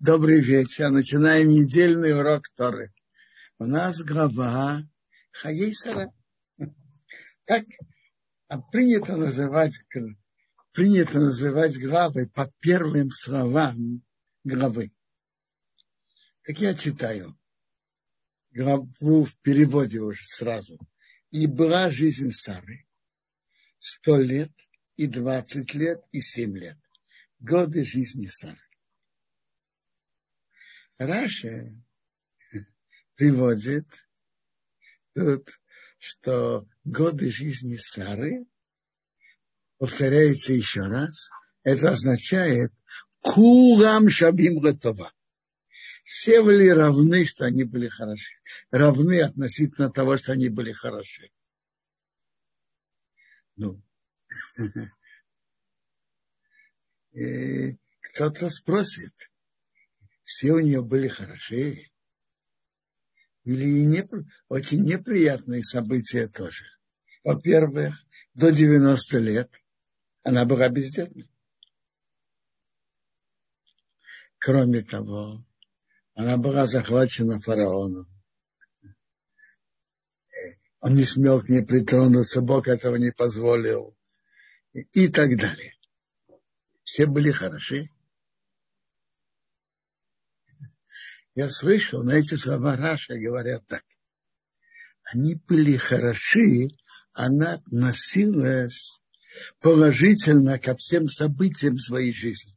Добрый вечер. Начинаем недельный урок Торы. У нас глава Хаейсара. Как принято называть, принято называть главой по первым словам главы. Как я читаю главу в переводе уже сразу. И была жизнь Сары сто лет, и двадцать лет, и семь лет. Годы жизни Сары. Раша приводит тут, что годы жизни Сары, повторяется еще раз, это означает кулам шабим готова. Все были равны, что они были хороши. Равны относительно того, что они были хороши. Ну, кто-то спросит, все у нее были хороши. Или не, очень неприятные события тоже. Во-первых, до 90 лет она была бездетной. Кроме того, она была захвачена фараоном. Он не смел к ней притронуться, Бог этого не позволил. И так далее. Все были хороши. Я слышал, на эти слова Раша говорят так. Они были хороши, она относилась положительно ко всем событиям своей жизни.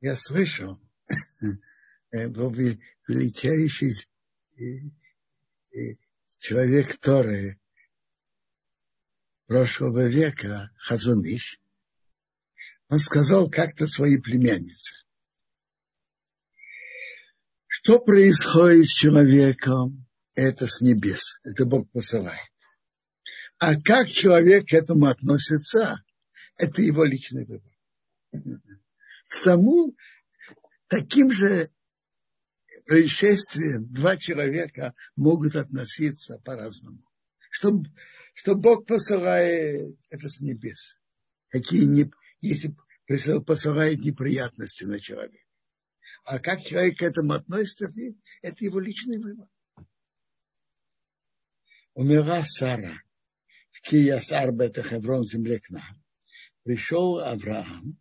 Я слышал, э, был величайший э, э, человек, который прошлого века, Хазуныш, он сказал как-то своей племяннице, что происходит с человеком, это с небес, это Бог посылает. А как человек к этому относится, это его личный выбор. К тому, таким же происшествием два человека могут относиться по-разному. Что, что Бог посылает это с небес. Какие не, если посылает неприятности на человека. А как человек к этому относится, это его личный выбор. Умерла Сара в Киясар Бета Хеврон, земле к нам. Пришел Авраам,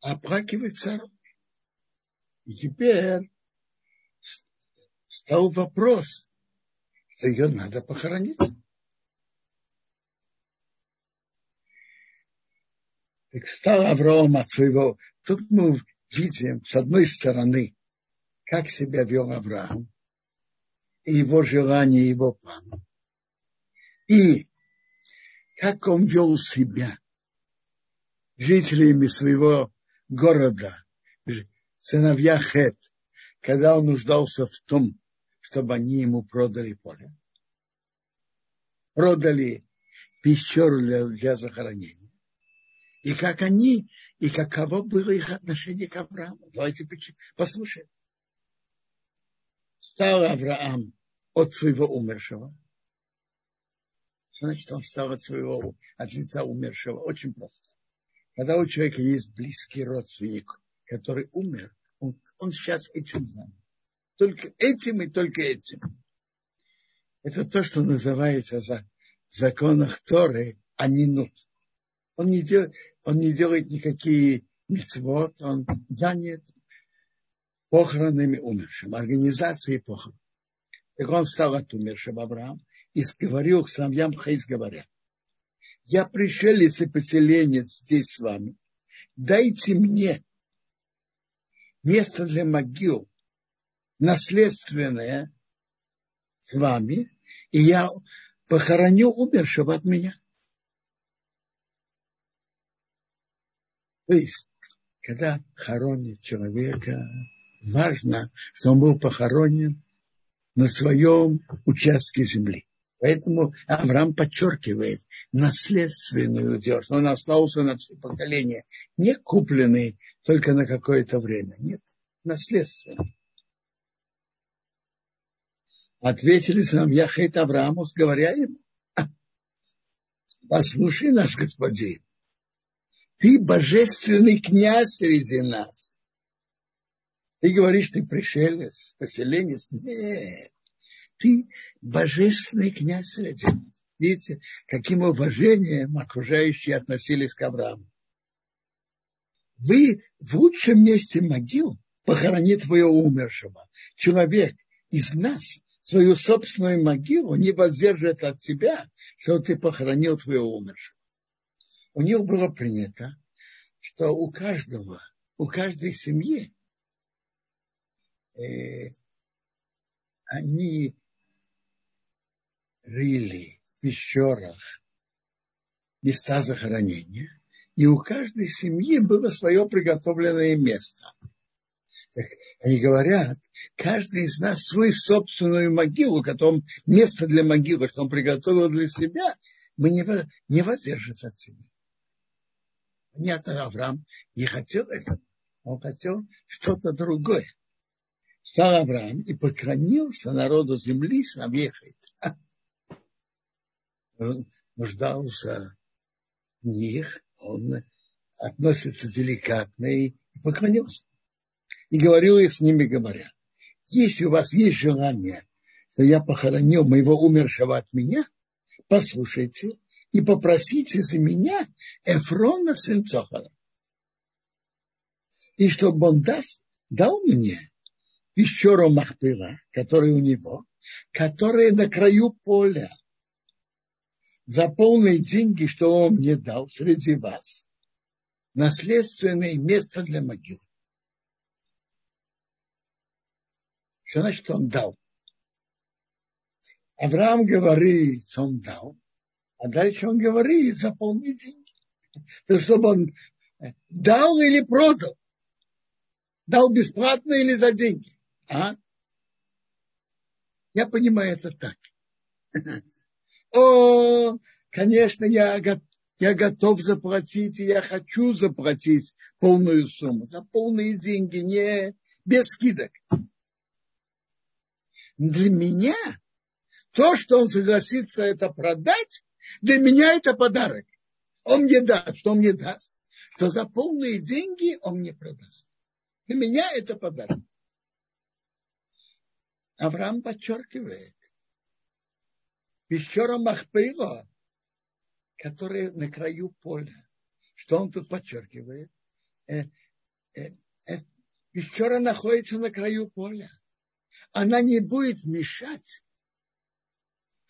оплакивать Сару. И теперь стал вопрос, что ее надо похоронить. Так стал Авраам от своего... Тут мы видим, с одной стороны, как себя вел Авраам, и его желание, его план. И как он вел себя жителями своего города, сыновья Хет, когда он нуждался в том, чтобы они ему продали поле. Продали пещеру для, для захоронения. И как они и каково было их отношение к Аврааму. Давайте послушаем. Стал Авраам от своего умершего. Что значит, он стал от своего, от лица умершего? Очень просто. Когда у человека есть близкий родственник, который умер, он, он сейчас этим занят. Только этим и только этим. Это то, что называется за, в законах Торы анинут. Он не, дел, он не делает никакие мецвод, он занят похоронами умершим, организацией похорон. Так он стал от умершего Авраам и говорил к сыновьям Хейс, говоря, я пришелец и поселенец здесь с вами, дайте мне место для могил, наследственное с вами, и я похороню умершего от меня. То есть, когда хоронят человека, важно, что он был похоронен на своем участке земли. Поэтому Авраам подчеркивает наследственную что он остался на все поколения, не купленный только на какое-то время. Нет, наследственный. Ответили сыновья Хейт Аврааму, говоря ему, послушай наш господин, ты божественный князь среди нас. Ты говоришь, ты пришелец, поселенец. Нет, ты божественный князь среди нас. Видите, каким уважением окружающие относились к Аврааму. Вы в лучшем месте могил похоронит твоего умершего. Человек из нас свою собственную могилу не воздержит от тебя, что ты похоронил твоего умершего. У них было принято, что у каждого, у каждой семьи э, они рыли в пещерах места захоронения, и у каждой семьи было свое приготовленное место. Они говорят, каждый из нас свою собственную могилу, которым место для могилы, что он приготовил для себя, мы не, не воздержится от себя. Нет, Авраам не хотел этого. Он хотел что-то другое. Стал Авраам и поклонился народу земли Самехет. Он нуждался в них, он относится деликатно и поклонился и говорил я с ними, говоря, если у вас есть желание, что я похоронил моего умершего от меня, послушайте и попросите за меня Эфрона сын Цохара. И чтобы он даст, дал мне пещеру Махпыла, который у него, которая на краю поля, за полные деньги, что он мне дал среди вас, наследственное место для могил. Что значит он дал? Авраам говорит, он дал, а дальше он говорит, заполни деньги. То, чтобы он дал или продал. Дал бесплатно или за деньги. А? Я понимаю это так. О, конечно, я, я готов заплатить, и я хочу заплатить полную сумму. За полные деньги, не без скидок для меня то, что он согласится это продать, для меня это подарок. Он мне даст. Что он мне даст? Что за полные деньги он мне продаст. Для меня это подарок. Авраам подчеркивает. Пещера Махпейла, которая на краю поля. Что он тут подчеркивает? Э, э, э, пещера находится на краю поля она не будет мешать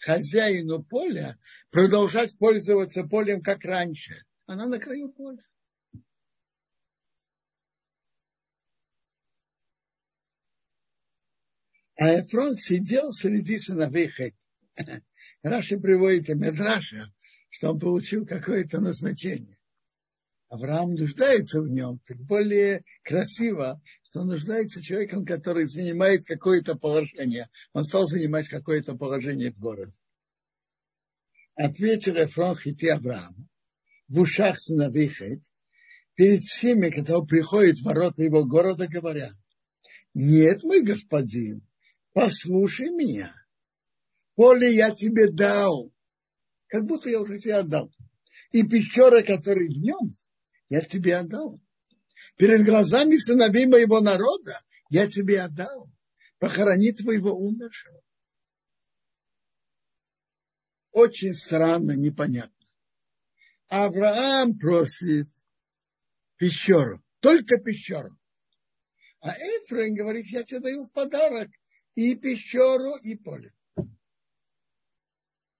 хозяину поля продолжать пользоваться полем, как раньше. Она на краю поля. А Эфрон сидел среди сыновей Хет. Раша приводит Медраша, что он получил какое-то назначение. Авраам нуждается в нем, так более красиво, что он нуждается человеком, который занимает какое-то положение. Он стал занимать какое-то положение в городе. Ответил Эфрон Хити Аврааму в ушах сыновей перед всеми, кто приходит в ворота его города, говоря, нет, мой господин, послушай меня. Поле я тебе дал, как будто я уже тебе отдал. И пещера, которая в нем, я тебе отдал. Перед глазами сыновей моего народа я тебе отдал. Похорони твоего умершего. Очень странно, непонятно. Авраам просит пещеру, только пещеру. А Эфраим говорит, я тебе даю в подарок и пещеру, и поле.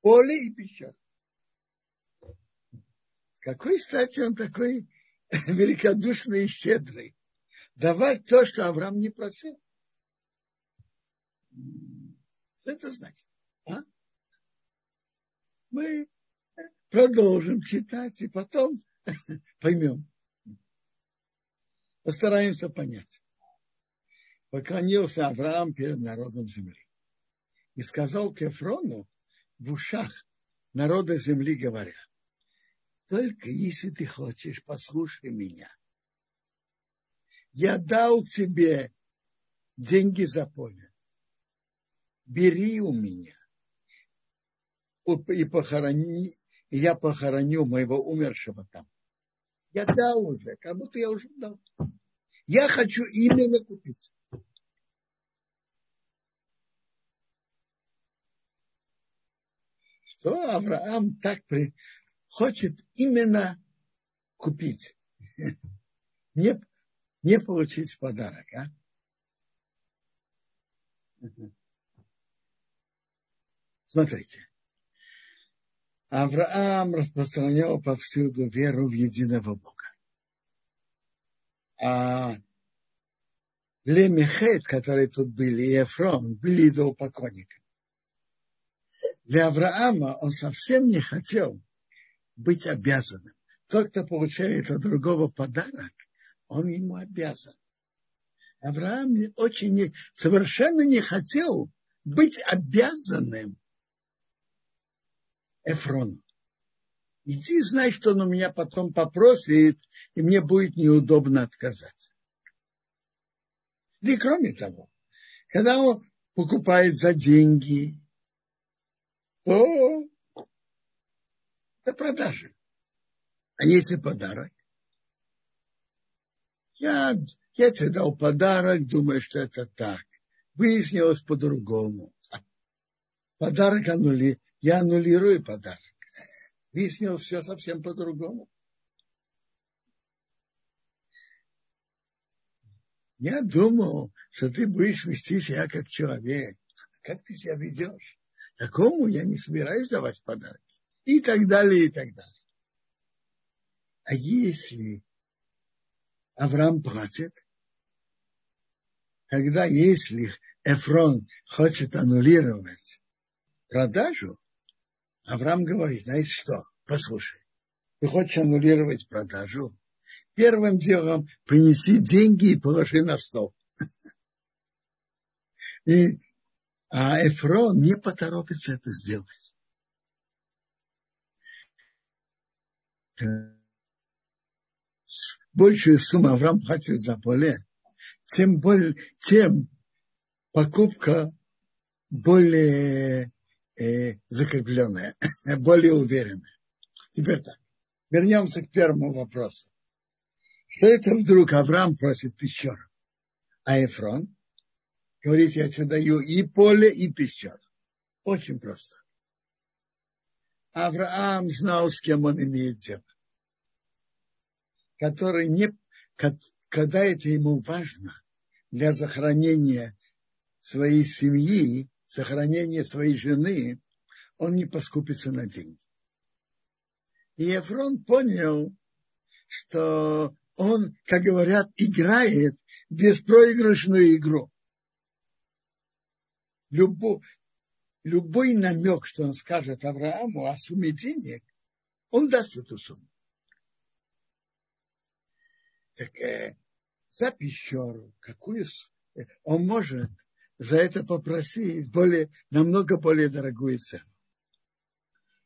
Поле и пещеру. С какой стати он такой великодушный и щедрый. Давать то, что Авраам не просил. Что это значит? А? Мы продолжим читать и потом поймем. Постараемся понять. Поклонился Авраам перед народом земли. И сказал Кефрону в ушах народа земли говоря, только если ты хочешь, послушай меня. Я дал тебе деньги за поле. Бери у меня. И похорони, я похороню моего умершего там. Я дал уже, как будто я уже дал. Я хочу именно купить. Что Авраам так при... хочет именно купить, не, не получить подарок. А? Смотрите. Авраам распространял повсюду веру в единого Бога. А Лемехет, которые тут были, и Ефрон, были идолопоклонниками. Для Авраама он совсем не хотел быть обязанным. Тот, кто получает от другого подарок, он ему обязан. Авраам очень совершенно не хотел быть обязанным Эфрону. Иди, знай, что он у меня потом попросит, и мне будет неудобно отказать. И кроме того, когда он покупает за деньги, то это продажа. А если подарок? Я, я тебе дал подарок, думаю, что это так. Выяснилось по-другому. Подарок аннули, я аннулирую подарок. Выяснилось все совсем по-другому. Я думал, что ты будешь вести себя как человек. Как ты себя ведешь? Такому я не собираюсь давать подарки. И так далее, и так далее. А если Авраам платит, когда если Эфрон хочет аннулировать продажу, Авраам говорит, знаете что, послушай, ты хочешь аннулировать продажу, первым делом принеси деньги и положи на стол. И, а Эфрон не поторопится это сделать большую сумму Авраам платит за поле, тем, более, тем покупка более э, закрепленная, более уверенная. Теперь так. Вернемся к первому вопросу. Что это вдруг Авраам просит пещеру? А Эфрон говорит, я тебе даю и поле, и пещеру. Очень просто. Авраам знал, с кем он имеет дело который не, когда это ему важно для сохранения своей семьи, сохранения своей жены, он не поскупится на деньги. И Ефрон понял, что он, как говорят, играет беспроигрышную игру. Любой, любой намек, что он скажет Аврааму о сумме денег, он даст эту сумму. Так э, за пещеру, какую э, он может за это попросить более, намного более дорогую цену.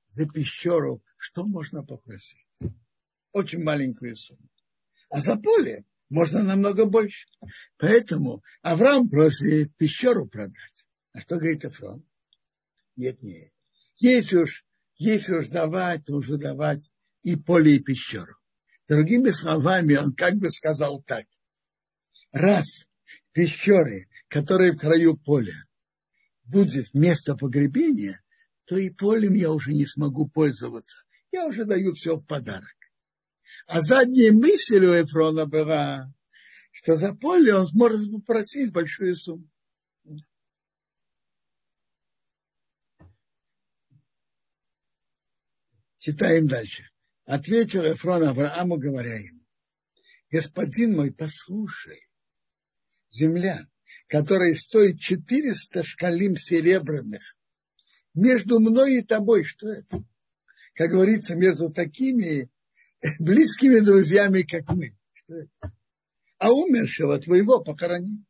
За пещеру что можно попросить? Очень маленькую сумму. А за поле можно намного больше. Поэтому Авраам просит пещеру продать. А что говорит Авраам? Нет, нет. Если уж, если уж давать, то уже давать и поле, и пещеру. Другими словами, он как бы сказал так. Раз пещеры, которые в краю поля, будет место погребения, то и полем я уже не смогу пользоваться. Я уже даю все в подарок. А задняя мысль у Эфрона была, что за поле он сможет попросить большую сумму. Читаем дальше. Ответил Эфрон Аврааму, говоря ему, господин мой, послушай, земля, которая стоит 400 шкалим серебряных, между мной и тобой, что это? Как говорится, между такими близкими друзьями, как мы. Что это? А умершего твоего похорони.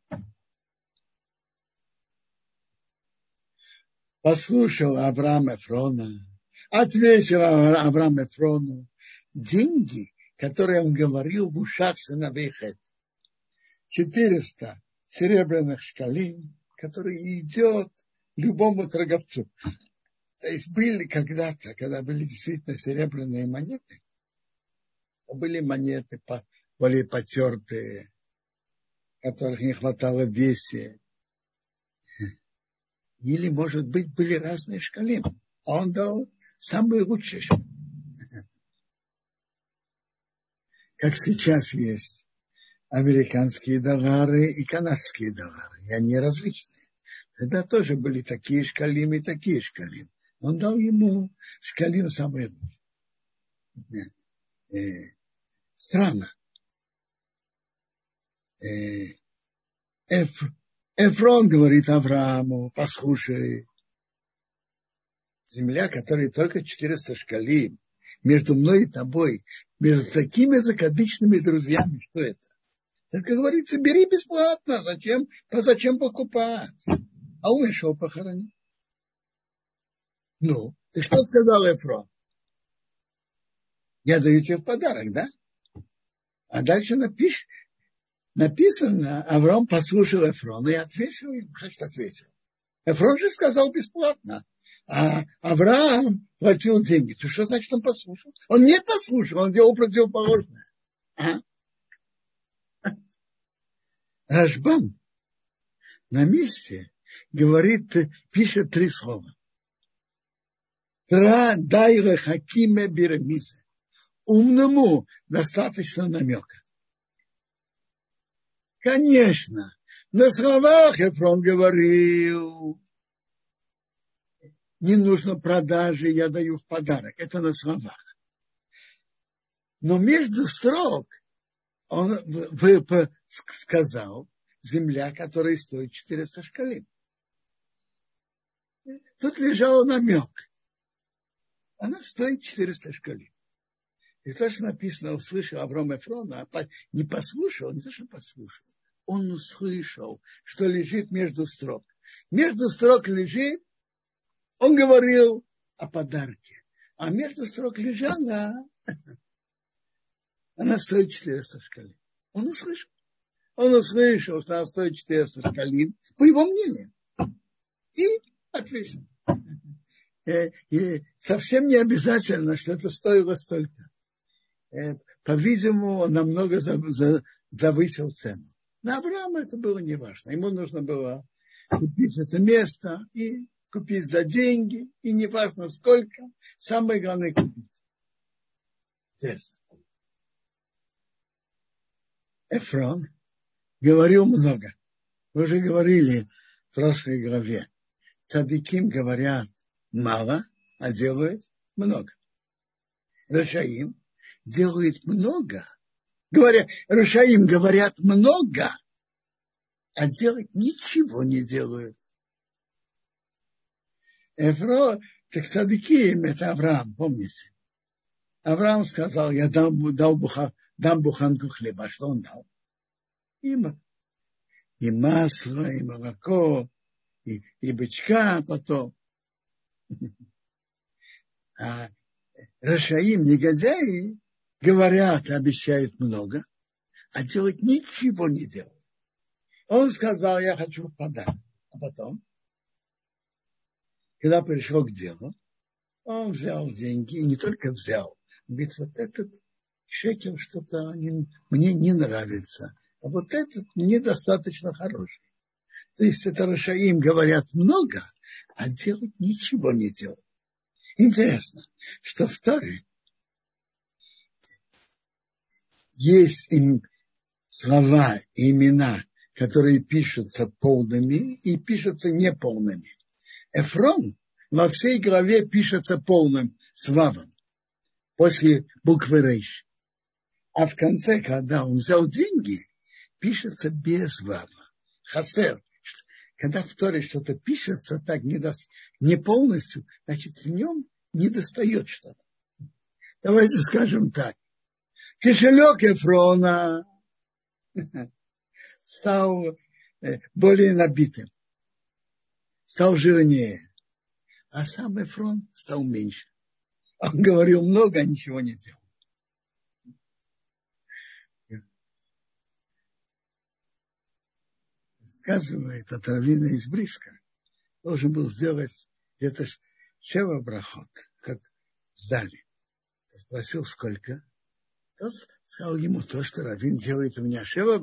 Послушал Авраам Эфрона, ответил Авраам Эфрону, деньги, которые он говорил в ушах сыновей Хет. 400 серебряных шкалин, которые идет любому торговцу. То есть были когда-то, когда были действительно серебряные монеты, Были монеты более потертые, которых не хватало весе. Или, может быть, были разные шкалим. А он дал самые лучшие Как сейчас есть американские доллары и канадские доллары. И они различные. Тогда тоже были такие шкалим и такие шкалим. Он дал ему шкалим самые лучшие. Э, странно. Э, Эф, Эфрон говорит Аврааму, послушай, земля, которая только 400 шкалим, между мной и тобой, между такими закадычными друзьями, что это? Так, как говорится, бери бесплатно, зачем, а зачем покупать? А он еще похоронил. Ну, ты что сказал Эфрон? Я даю тебе в подарок, да? А дальше напиш, написано, Авраам послушал Эфрона и ответил ему. Значит ответил? Эфрон же сказал бесплатно. А Авраам платил деньги. То что значит он послушал? Он не послушал, он делал противоположное. А? Рашбам на месте говорит, пишет три слова. Тра дайра хакиме бирамизе. Умному достаточно намека. Конечно, на словах Ефрон говорил, не нужно продажи, я даю в подарок. Это на словах. Но между строк он сказал, земля, которая стоит 400 шкалин. Тут лежал намек. Она стоит 400 шкалин. И то, что написано, услышал Авром Эфрона, а не послушал, не то, что послушал, он услышал, что лежит между строк. Между строк лежит, он говорил о подарке. А между строк лежала, она стоит 400 шкалин. Он услышал. Он услышал, что она стоит 400 шкалин, по его мнению. И ответил. Э, и совсем не обязательно, что это стоило столько. Э, по-видимому, он намного завысил цену. На Авраама это было не важно. Ему нужно было купить это место и купить за деньги, и не важно сколько, самое главное купить. Интересно. Эфрон говорил много. Мы уже говорили в прошлой главе. Цадиким говорят мало, а делают много. Рашаим делает много. Говоря, Рашаим говорят много, а делать ничего не делают. Эфро, так цадыким, это Авраам, помните? Авраам сказал, я дам, дал буха, дам буханку хлеба. Что он дал? И, и масло, и молоко, и, и бычка потом. А Рашаим, негодяи, говорят, обещают много, а делать ничего не делают. Он сказал, я хочу подарок. А потом, когда пришел к делу, он взял деньги, и не только взял, он говорит, вот этот шекел что-то мне не нравится, а вот этот недостаточно хороший. То есть это Рашаим говорят много, а делать ничего не делают. Интересно, что в Торе есть им слова имена, которые пишутся полными и пишутся неполными. Эфрон во всей главе пишется полным свавом после буквы Рейш. А в конце, когда он взял деньги, пишется без вава. Хасер. Когда в Торе что-то пишется так не, до, не полностью, значит в нем не достает что-то. Давайте скажем так. Кошелек Эфрона стал э, более набитым, стал жирнее, а сам Эфрон стал меньше. Он говорил много, а ничего не делал. Сказывает от Равина из Бриска, должен был сделать где-то Шева брахот, как зале. Спросил, сколько? Тот сказал ему, то, что Равин делает у меня Шева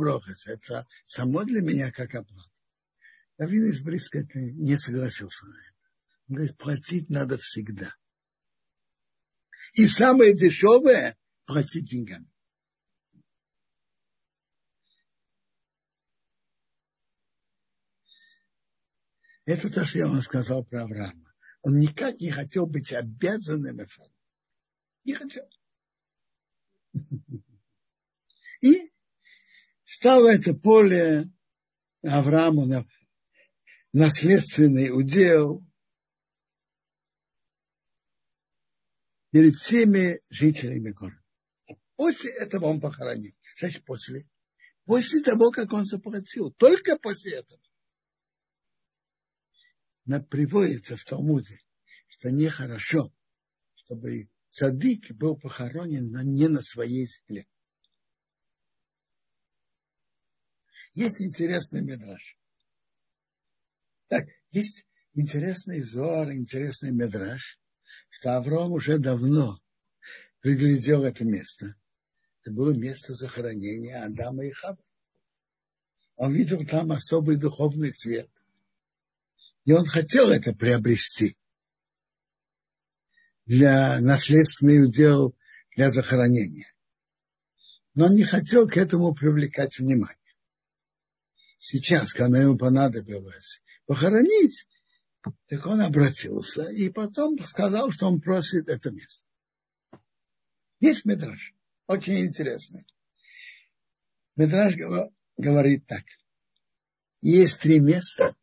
это само для меня как оплата. Равин из близко не согласился на это. Он говорит, платить надо всегда. И самое дешевое – платить деньгами. Это то, что я вам сказал про Авраама. Он никак не хотел быть обязанным Эфраиму. Не хотел. И стало это поле Аврааму наследственный удел перед всеми жителями города. После этого он похоронил. Значит, после. После того, как он заплатил. Только после этого. Но приводится в Талмуде, что нехорошо, чтобы цадык был похоронен но не на своей земле. Есть интересный медраж. Так, есть интересный зор, интересный медраж, что Авром уже давно приглядел это место. Это было место захоронения Адама и Хавы. Он видел там особый духовный свет. И он хотел это приобрести для наследственный удел для захоронения. Но он не хотел к этому привлекать внимание. Сейчас, когда ему понадобилось похоронить, так он обратился и потом сказал, что он просит это место. Есть Медраж, очень интересный. Медраж говорит так. Есть три места,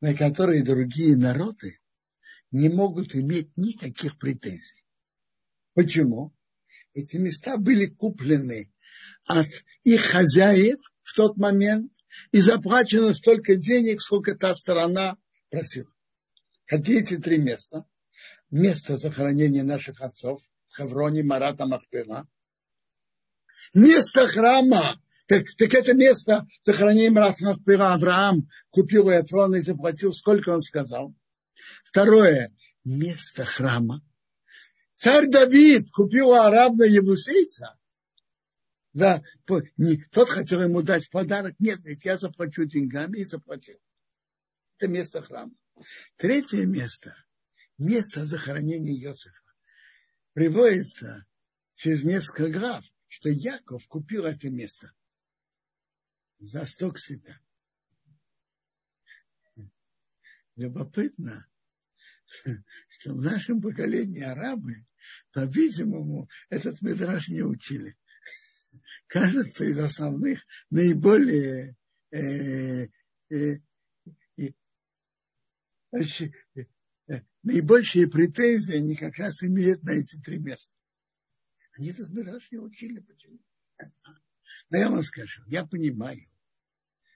на которые другие народы не могут иметь никаких претензий. Почему? Эти места были куплены от их хозяев в тот момент и заплачено столько денег, сколько та сторона просила. Эти три места? Место захоронения наших отцов в Хавроне, Марата, Махпера. Место храма. Так, так это место захоронения Марата, Махпера Авраам купил у Эфрона и заплатил, сколько он сказал. Второе, место храма. Царь Давид купил у арабна Евусейца. Да, не, тот хотел ему дать подарок. Нет, говорит, я заплачу деньгами и заплатил. Это место храма. Третье место, место захоронения Иосифа, приводится через несколько глав, что Яков купил это место за сита. Любопытно, что в нашем поколении арабы, по-видимому, этот медраж не учили. Кажется, из основных наиболее э, э, э, наибольшие претензии они как раз имеют на эти три места. Они этот медраж не учили. Почему? Но я вам скажу, я понимаю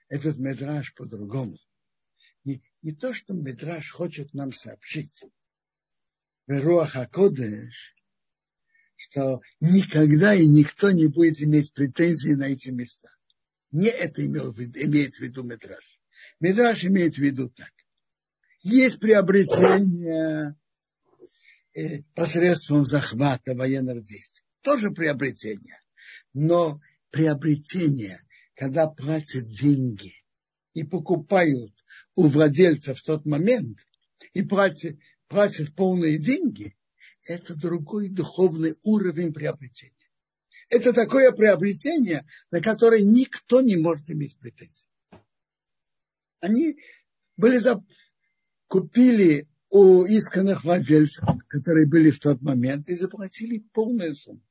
этот медраж по-другому не, не то, что Медраж хочет нам сообщить, Веруаха Кодеш, что никогда и никто не будет иметь претензий на эти места. Не это имел, имеет в виду Медраж. Медраж имеет в виду так. Есть приобретение э, посредством захвата военных действий. Тоже приобретение. Но приобретение, когда платят деньги и покупают у владельца в тот момент и платят, платят полные деньги, это другой духовный уровень приобретения. Это такое приобретение, на которое никто не может иметь претензий. Они были за... купили у исканных владельцев, которые были в тот момент, и заплатили полную сумму.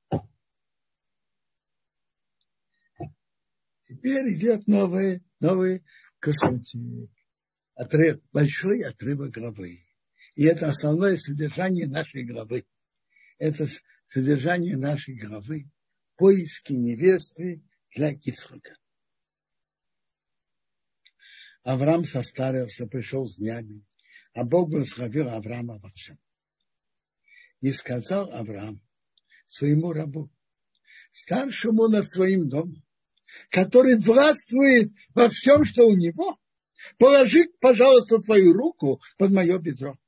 Теперь идет новый, новый кусочек отрыв, большой отрывок главы. И это основное содержание нашей главы. Это содержание нашей главы. Поиски невесты для Кицхака. Авраам состарился, пришел с днями, а Бог благословил Авраама во всем. И сказал Авраам своему рабу, старшему над своим домом, который властвует во всем, что у него, Положи, пожалуйста, твою руку под мое бедро.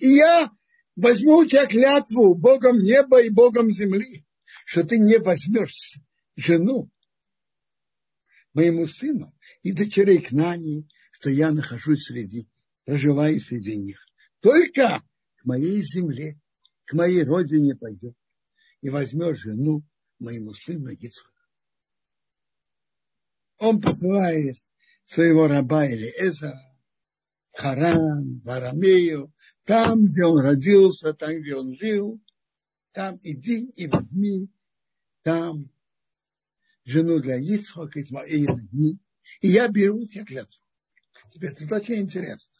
И я возьму у тебя клятву Богом неба и Богом земли, что ты не возьмешь жену моему сыну и дочерей к Нани, что я нахожусь среди, проживаю среди них. Только к моей земле, к моей родине пойдет и возьмешь жену моему сыну Ицхаку. Он посылает своего раба Элиэзера Харан, в Арамею, там, где он родился, там, где он жил, там иди и возьми там жену для Ицхака, Исмаила, и я беру тебя клятву. Тебе это очень интересно.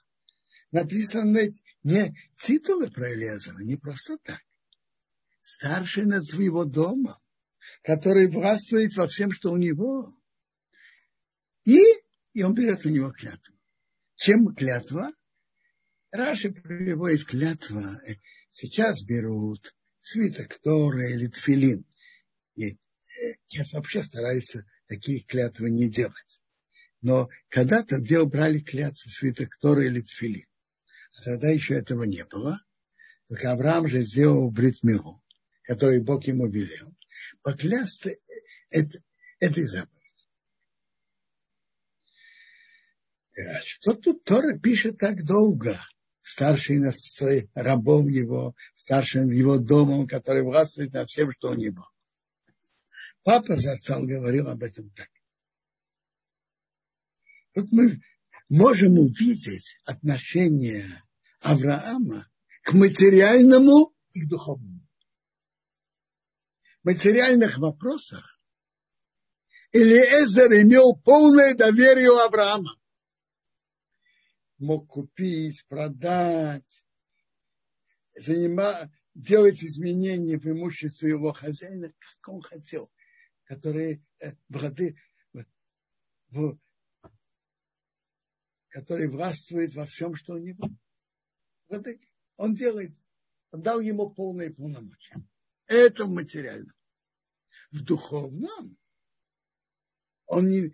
Написано не титулы про Элезера, не просто так. Старший над своего дома, который властвует во всем, что у него. И, и он берет у него клятву. Чем клятва? Раши приводит клятва. Сейчас берут свиток Тора или тфилин. И сейчас вообще стараются такие клятвы не делать. Но когда-то где брали клятву свиток Тора или тфилин. А тогда еще этого не было. Только Авраам же сделал бритмилу, который Бог ему велел. Поклясться это, этой заповеди. Что тут Тора пишет так долго? Старший над рабом его, старший над его домом, который властвует над всем, что у него. Папа Зацал говорил об этом так. Тут мы можем увидеть отношение Авраама к материальному и к духовному. В материальных вопросах Элиэзер имел полное доверие у Авраама. Мог купить, продать, занимать, делать изменения в имуществе его хозяина, как он хотел которые э, воды, в, который властвует во всем, что у него. Он делает, он дал ему полные полномочия. Это в материальном. В духовном он не,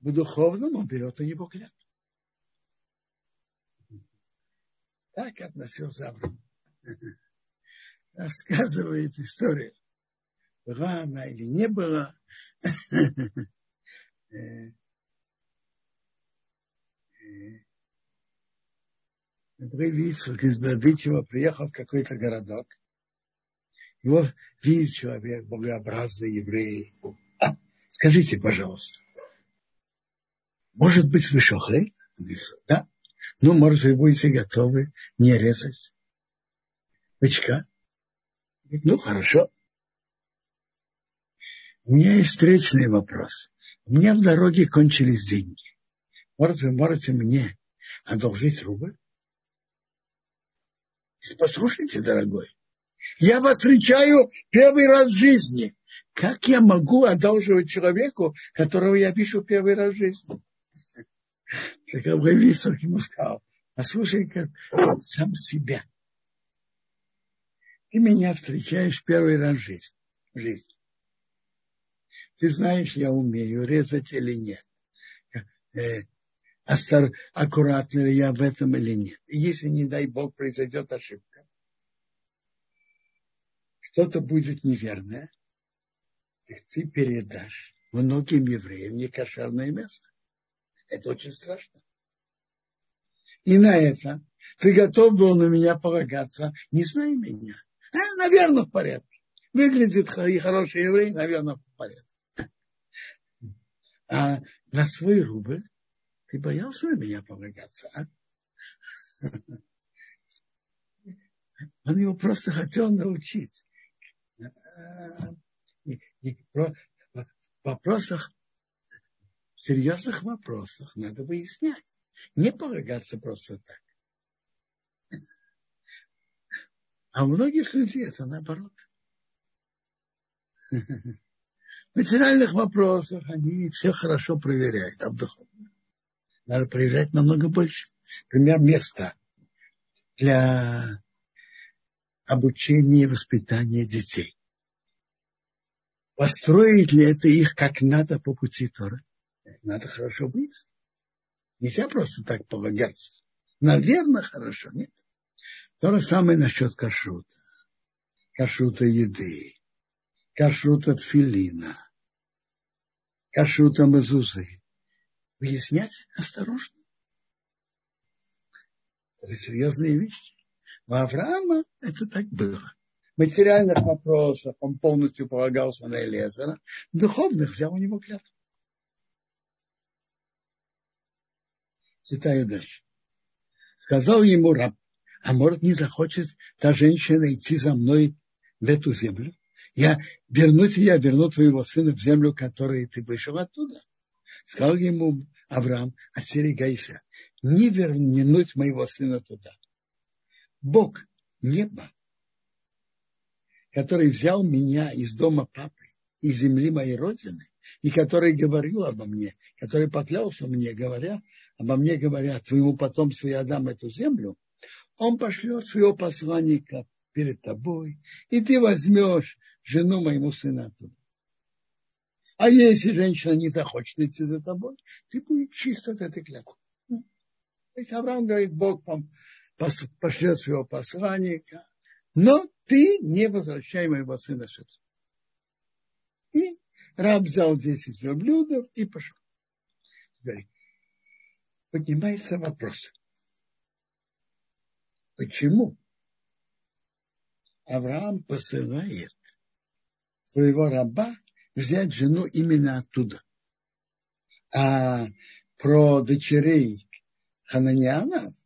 в духовном он берет у него клятву. Так относился Авраам. Рассказывает историю была она или не была. Вицхак из Бабичева приехал в какой-то городок. Его видит человек, богообразный еврей. А, скажите, пожалуйста, может быть, вы шохей? Да. Ну, может, вы будете готовы не резать бычка? Ну, хорошо. У меня есть встречный вопрос. У меня в дороге кончились деньги. Может, вы можете мне одолжить рубль? Послушайте, дорогой, я вас встречаю первый раз в жизни. Как я могу одалживать человеку, которого я вижу первый раз в жизни? Так Авраамисов ему сказал, послушай-ка сам себя. Ты меня встречаешь первый раз в жизни ты знаешь, я умею резать или нет. Э, астар, аккуратно ли я в этом или нет. И если, не дай Бог, произойдет ошибка, что-то будет неверное, ты передашь многим евреям некошерное место. Это очень страшно. И на это ты готов был на меня полагаться, не знай меня. А, наверное, в порядке. Выглядит хороший еврей, наверное, в порядке. А на свой рубль ты боялся на меня полагаться, а? Он его просто хотел научить. В вопросах, серьезных вопросах надо выяснять. Не полагаться просто так. А у многих людей это наоборот в материальных вопросах они все хорошо проверяют, а в духовном надо проверять намного больше. Например, место для обучения и воспитания детей. Построить ли это их как надо по пути Торы? Надо хорошо выяснить. Нельзя просто так полагаться. Наверное, хорошо, нет. То же самое насчет кашрута. Кашрута еды кашрута тфилина, кашрута мезузы. Выяснять осторожно. Это серьезные вещи. У Авраама это так было. Материальных вопросах он полностью полагался на Элезера, духовных взял у него клятву. Читаю дальше. Сказал ему раб, а может не захочет та женщина идти за мной в эту землю? Я верну тебя, я верну твоего сына в землю, которой ты вышел оттуда. Сказал ему Авраам, остерегайся, не вернуть моего сына туда. Бог неба, который взял меня из дома папы, из земли моей родины, и который говорил обо мне, который поклялся мне, говоря, обо мне говоря, твоему потомству я дам эту землю, он пошлет своего посланника перед тобой, и ты возьмешь жену моему сына оттуда. А если женщина не захочет идти за тобой, ты будешь чист от этой клятвы. То есть Авраам говорит, Бог пошлет своего посланника, но ты не возвращай моего сына сюда. И раб взял 10 верблюдов и пошел. Теперь поднимается вопрос. Почему Авраам посылает своего раба взять жену именно оттуда? А про дочерей Хананиана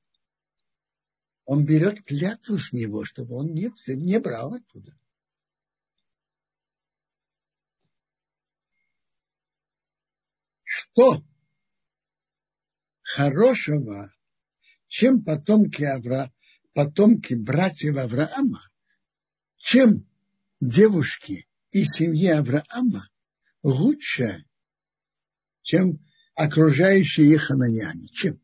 он берет клятву с него, чтобы он не, не брал оттуда. Что хорошего, чем потомки, Авра, потомки братьев Авраама, чем девушки и семьи Авраама лучше, чем окружающие их ананяне. Чем?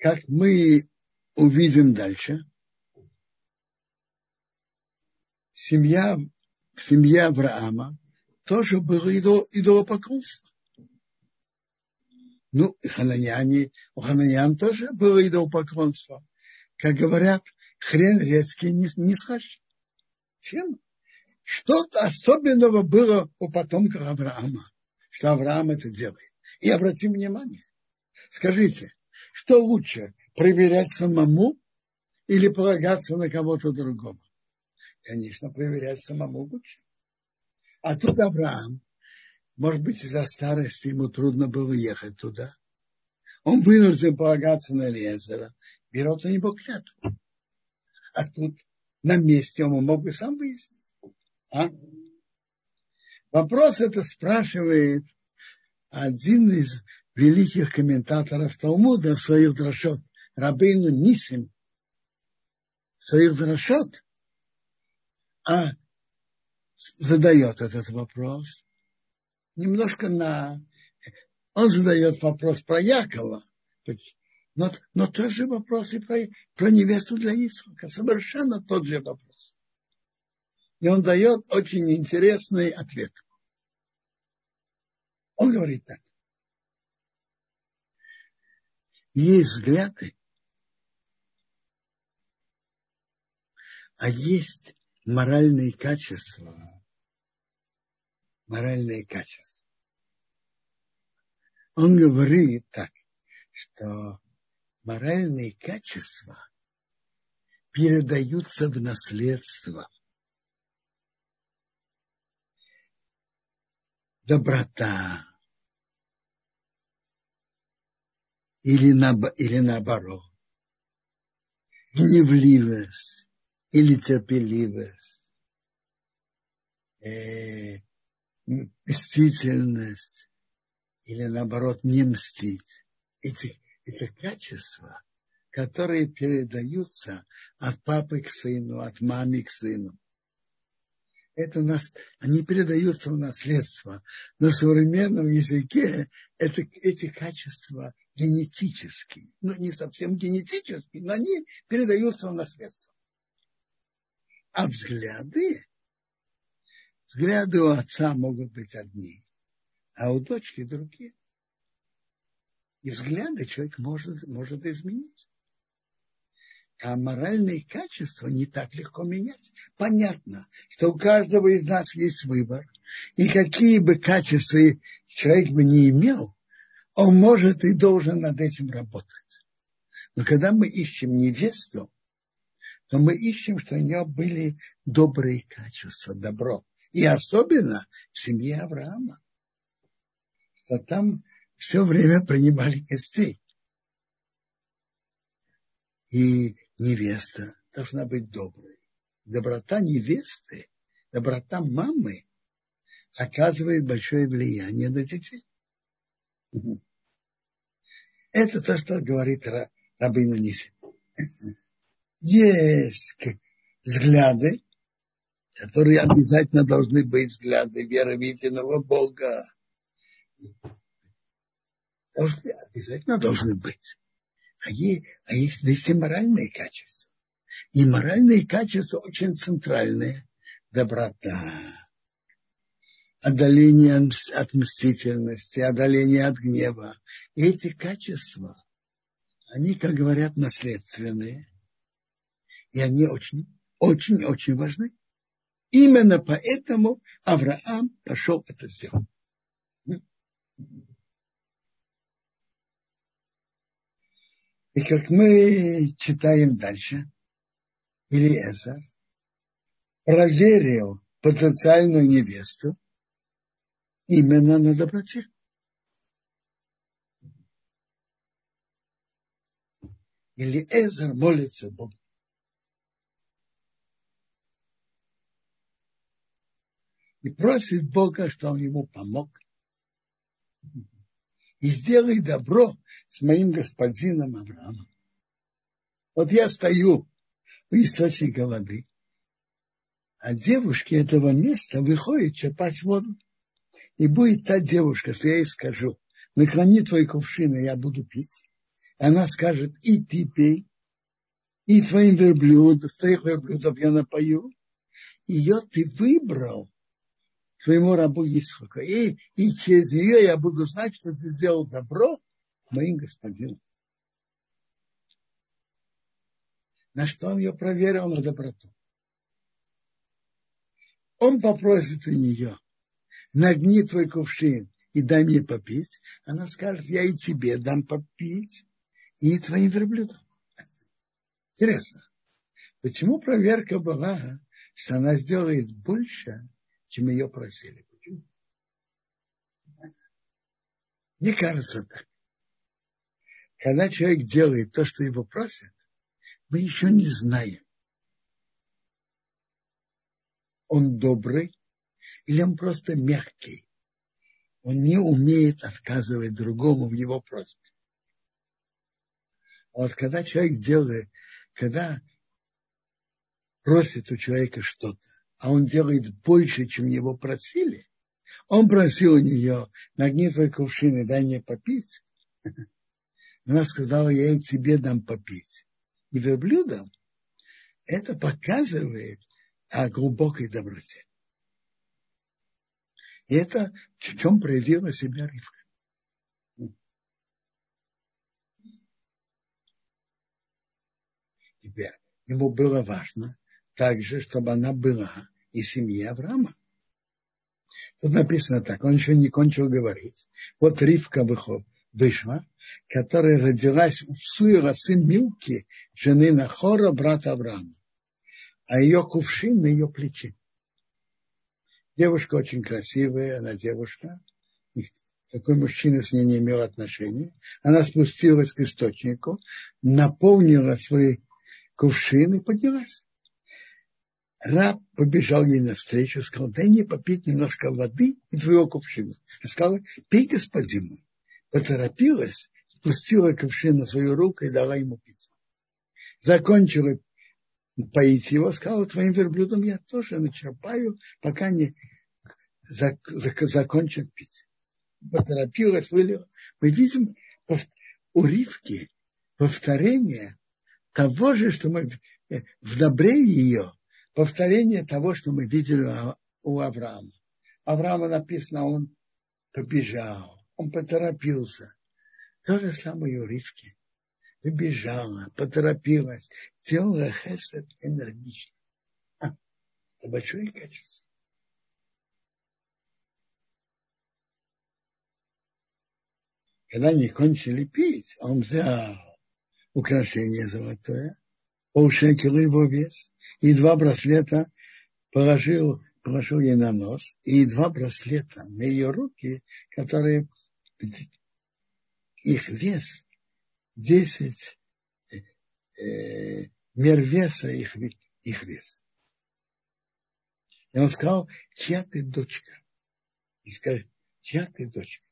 как мы увидим дальше, семья, семья Авраама тоже было идол, идолопоклонство. Ну, и хананяне, у хананян тоже было идолопоклонство. Как говорят, хрен редкий не, не схож. Чем? Что-то особенного было у потомков Авраама, что Авраам это делает. И обратим внимание. Скажите, что лучше, проверять самому или полагаться на кого-то другого? Конечно, проверять самому лучше. А тут Авраам, может быть, из-за старости ему трудно было ехать туда. Он вынужден полагаться на Лезера, берет на него клятву. А тут на месте он мог бы сам выяснить. А? Вопрос это спрашивает один из великих комментаторов Талмуда в своих дрошот, Рабейну Нисим, в своих дрошот, а задает этот вопрос немножко на... Он задает вопрос про Якова, но, но тот же вопрос и про, про невесту для Исаака. Совершенно тот же вопрос. И он дает очень интересный ответ. Он говорит так. есть взгляды, а есть моральные качества. Моральные качества. Он говорит так, что моральные качества передаются в наследство. Доброта, или, на, или наоборот. Гневливость или терпеливость, э, мстительность или наоборот не мстить. Эти, эти качества, которые передаются от папы к сыну, от мамы к сыну. Это нас, они передаются в наследство. На современном языке это, эти качества генетически, ну не совсем генетически, но они передаются в наследство. А взгляды, взгляды у отца могут быть одни, а у дочки другие. И взгляды человек может, может изменить. А моральные качества не так легко менять. Понятно, что у каждого из нас есть выбор. И какие бы качества человек бы не имел, он может и должен над этим работать. Но когда мы ищем невесту, то мы ищем, что у нее были добрые качества, добро. И особенно в семье Авраама. Что там все время принимали гостей. И невеста должна быть доброй. Доброта невесты, доброта мамы оказывает большое влияние на детей. Это то, что говорит Рабин Ниси. Есть взгляды, которые обязательно должны быть взгляды веры в единого Бога. Должны, обязательно должны быть. А есть, а есть, есть и моральные качества. И моральные качества очень центральные. Доброта, отдаление от мстительности, отдаление от гнева. И эти качества, они, как говорят, наследственные. И они очень, очень, очень важны. Именно поэтому Авраам пошел это сделать. И как мы читаем дальше, Илиезер проверил потенциальную невесту именно на доброте. Или Эзер молится Богу. И просит Бога, что он ему помог. И сделай добро с моим господином Авраамом. Вот я стою у источника воды, а девушки этого места выходят черпать воду. И будет та девушка, что я ей скажу, наклони твой кувшин, и я буду пить. Она скажет, и ты пей, и твоим верблюдом, твоих верблюдов я напою. Ее ты выбрал своему рабу Исхака. И, и через нее я буду знать, что ты сделал добро моим господином. На что он ее проверил на доброту. Он попросит у нее, нагни твой кувшин и дай мне попить. Она скажет, я и тебе дам попить, и твоим верблюдам. Интересно. Почему проверка была, что она сделает больше, чем ее просили? Почему? Мне кажется так. Когда человек делает то, что его просят, мы еще не знаем. Он добрый или он просто мягкий. Он не умеет отказывать другому в его просьбе. А вот когда человек делает, когда просит у человека что-то, а он делает больше, чем его просили, он просил у нее, нагни твой кувшин и дай мне попить. Она сказала, я и тебе дам попить. И верблюдам это показывает о глубокой доброте. И это в чем проявила себя Ривка. Теперь ему было важно также, чтобы она была из семьи Авраама. Тут написано так, он еще не кончил говорить. Вот Ривка вышла, которая родилась у Суира, сын Милки, жены Нахора, брата Авраама. А ее кувшин на ее плече. Девушка очень красивая, она девушка. Такой мужчина с ней не имел отношения. Она спустилась к источнику, наполнила свой кувшин и поднялась. Раб побежал ей навстречу, сказал, дай мне попить немножко воды и твоего кувшина. Она сказала, пей, господин мой. Поторопилась, спустила кувшин на свою руку и дала ему пить. Закончила поить его, сказала, твоим верблюдом я тоже начерпаю, пока не зак, зак, закончат пить. Поторопилась, вылила. Мы видим у Ривки повторение того же, что мы в добре ее, повторение того, что мы видели у Авраама. Авраама написано, он побежал, он поторопился. То же самое у Ривки. побежала, поторопилась, делала хесед энергично. А, это большое качество. Когда они кончили пить, он взял украшение золотое, полшекела его вес, и два браслета положил, положил ей на нос, и два браслета на ее руки, которые их вес 10 э, мер веса их, их вес. И он сказал, чья ты дочка? И сказал, чья ты дочка?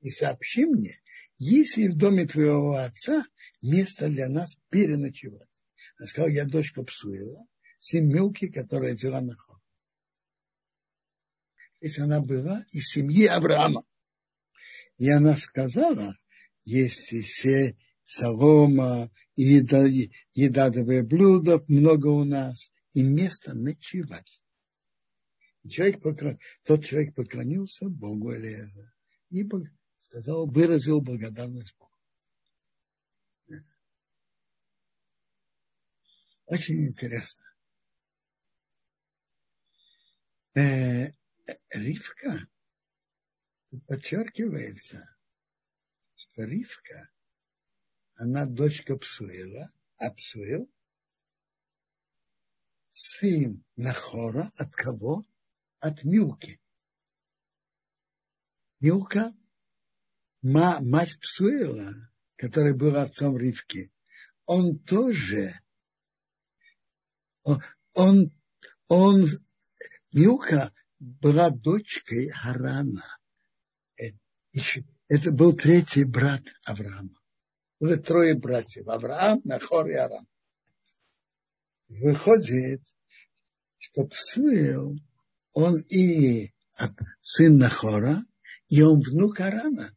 И сообщи мне, есть ли в доме твоего отца место для нас переночевать. Он сказал, я дочка Псуила, сын Милки, которая взяла на ход. То есть она была из семьи Авраама. И она сказала, есть все солома, еда, едадовые блюда, много у нас, и место ночевать. И человек покр... Тот человек поклонился Богу Элиеза и сказал, выразил благодарность Богу. Очень интересно. Э, Ривка подчеркивается, что Ривка, она дочка Псуила, а Псуил сын Нахора от кого? От Милки. Милка, мать Псуила, который был отцом Ривки, он тоже, он, он, он Милка была дочкой Харана. Э, это был третий брат Авраама. Было трое братьев. Авраам, Нахор и Аран. Выходит, что Псуил, он и сын Нахора, и он внук Арана.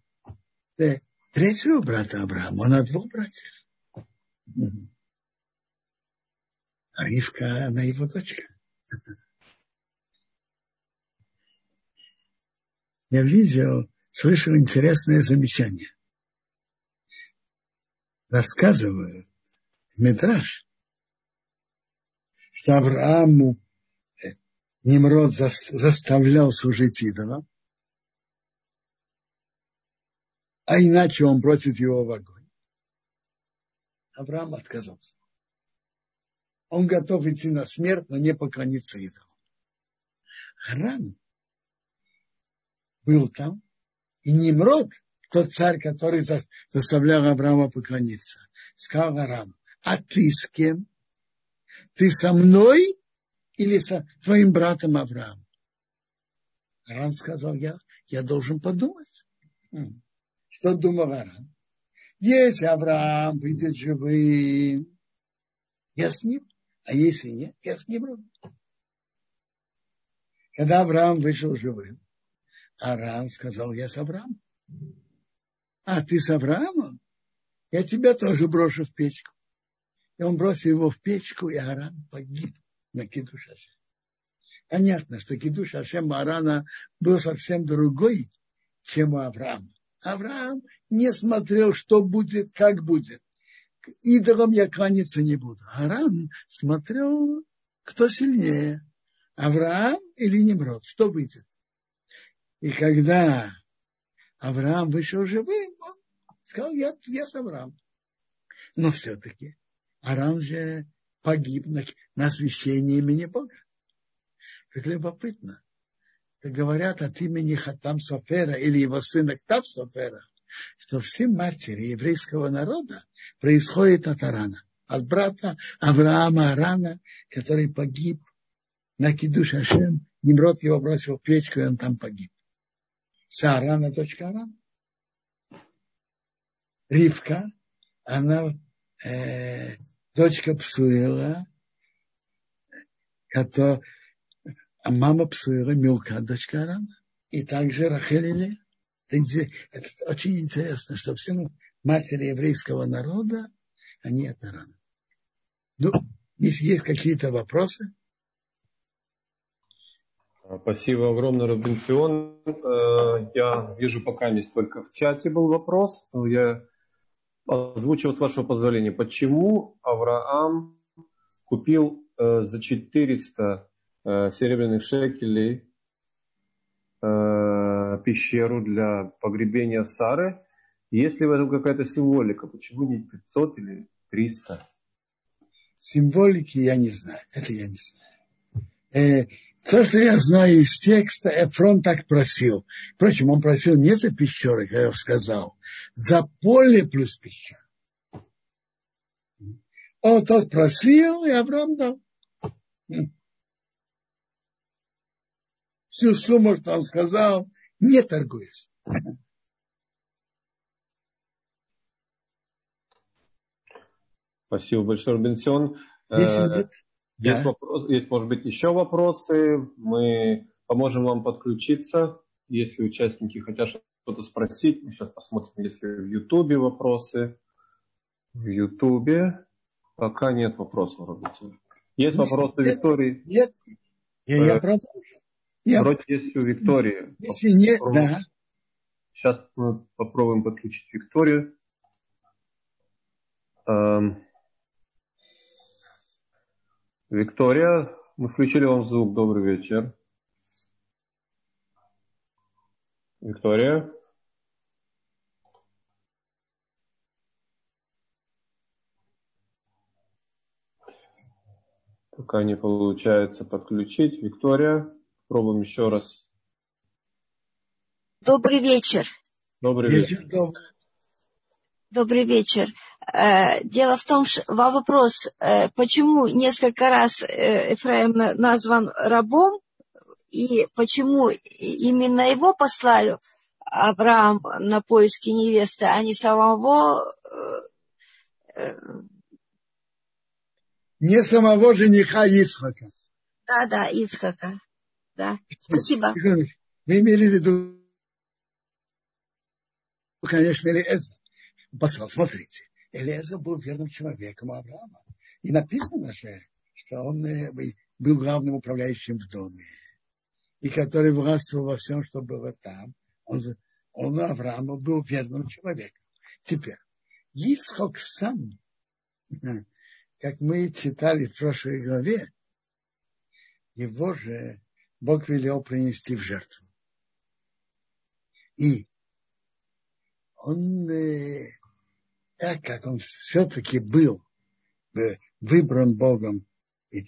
Э, третьего брата Авраама, он от двух братьев. А Ривка, она его дочка. я видел, слышал интересное замечание. Рассказывают Медраж, что Аврааму э, Немрод заставлял служить идолам, а иначе он бросит его в огонь. Авраам отказался. Он готов идти на смерть, но не поклониться идолам. Харан был там, и Немрод, тот царь, который заставлял Авраама поклониться, сказал Аврааму, а ты с кем? Ты со мной или со твоим братом Авраамом? Аран сказал, я, я должен подумать. Хм. Что думал Аран? Если Авраам выйдет живым, я с ним, а если нет, я с ним. Когда Авраам вышел живым, Арам сказал, я с Авраамом. А ты с Авраамом? Я тебя тоже брошу в печку. И он бросил его в печку, и Арам погиб на Кидуш Ашем. Понятно, что Кидуш Ашем Арана был совсем другой, чем у Авраама. Авраам не смотрел, что будет, как будет. Идолам я кланяться не буду. Арам смотрел, кто сильнее. Авраам или Немрод, что выйдет. И когда Авраам вышел живым, он сказал, я, я с Авраамом. Но все-таки Арам же погиб на, на освящении имени Бога. Как любопытно. Говорят от имени Хатам Софера или его сына Ктав Софера, что все матери еврейского народа происходят от Арана. От брата Авраама Арана, который погиб на Кидуш Ашем. Немрод его бросил в печку, и он там погиб. Саарана, дочка Арана. Ривка, она э, дочка Псуила, которая, а мама Псуила, Милка, дочка Арана. И также Рахель Это очень интересно, что все матери еврейского народа, они от Арана. Ну, если есть какие-то вопросы, Спасибо огромное, Рубинцион. Э, я вижу, пока есть только в чате был вопрос. Я озвучу с вашего позволения. Почему Авраам купил э, за 400 э, серебряных шекелей пещеру для погребения Сары? Есть ли в этом какая-то символика? Почему не 500 или 300? Символики я не знаю. Это я не знаю. Э, то, что я знаю из текста, Эфрон так просил. Впрочем, он просил не за пещеры, как я сказал, за поле плюс пещера. Он тот просил, и Авраам дал. Всю сумму, что он сказал, не торгуясь. Спасибо большое, Рубинсион. Если нет, есть, да. вопрос, есть, может быть, еще вопросы. Мы поможем вам подключиться, если участники хотят что-то спросить. Мы сейчас посмотрим, если в Ютубе вопросы. В Ютубе пока нет вопросов, Робертин. Есть нет, вопросы нет, Виктории? Нет. Я, я продолжу. Я... Вроде есть у Виктории. Если нет, да. Сейчас мы попробуем подключить Викторию. Эм... Виктория, мы включили вам звук. Добрый вечер. Виктория. Пока не получается подключить. Виктория, пробуем еще раз. Добрый вечер. Добрый вечер. Добрый вечер. Э, дело в том, что вопрос, э, почему несколько раз э, Ефраим назван рабом, и почему именно его послали Авраам на поиски невесты, а не самого... Не самого жениха Ицхака. Да, да, Ицхака. Да. Спасибо. Вы имели в виду, конечно, это. Послал, смотрите. Элиэзер был верным человеком Авраама. И написано же, что он э, был главным управляющим в доме. И который властвовал во всем, что было там. Он, он Аврааму был верным человеком. Теперь, Ицхок сам, как мы читали в прошлой главе, его же Бог велел принести в жертву. И он э, так как он все-таки был э, выбран Богом, и,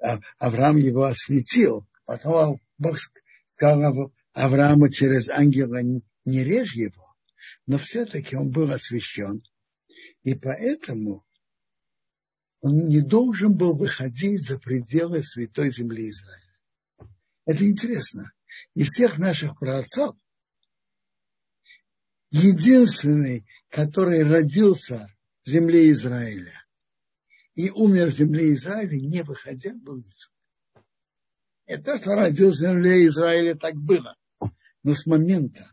а, Авраам его осветил, потом Бог сказал Аврааму через ангела не режь его, но все-таки он был освящен, и поэтому он не должен был выходить за пределы святой земли Израиля. Это интересно. Из всех наших праотцов единственный, который родился в земле Израиля и умер в земле Израиля, не выходя в улицу. Это, что родился в земле Израиля, так было. Но с момента,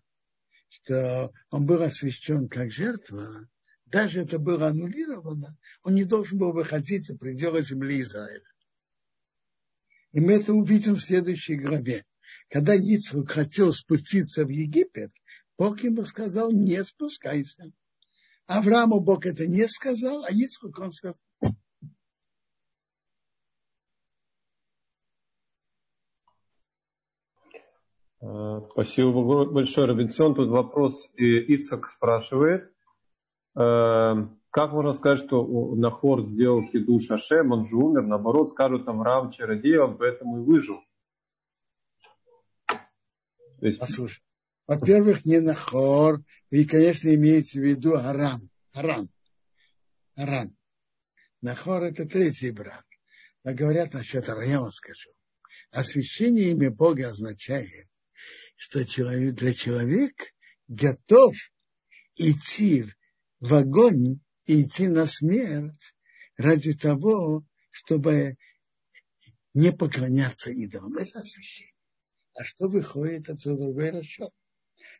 что он был освящен как жертва, даже это было аннулировано, он не должен был выходить за пределы земли Израиля. И мы это увидим в следующей главе. Когда Ицхак хотел спуститься в Египет, Бог ему сказал, не спускайся. Аврааму Бог это не сказал, а Ицхак он сказал. А, спасибо большое, Робинсон. Тут вопрос Ицхак спрашивает. А, как можно сказать, что Нахор сделал кидуш Ашем, он же умер, наоборот, скажут Авраам чародей, он поэтому и выжил. То есть... Послушай, во-первых, не Нахор, и, конечно, имеется в виду Арам. Арам. Арам. Нахор – это третий брат. Но говорят насчет Арам, я вам скажу. Освящение имя Бога означает, что человек, для человека готов идти в огонь и идти на смерть ради того, чтобы не поклоняться идолам. Это освящение. А что выходит отсюда другой расчет?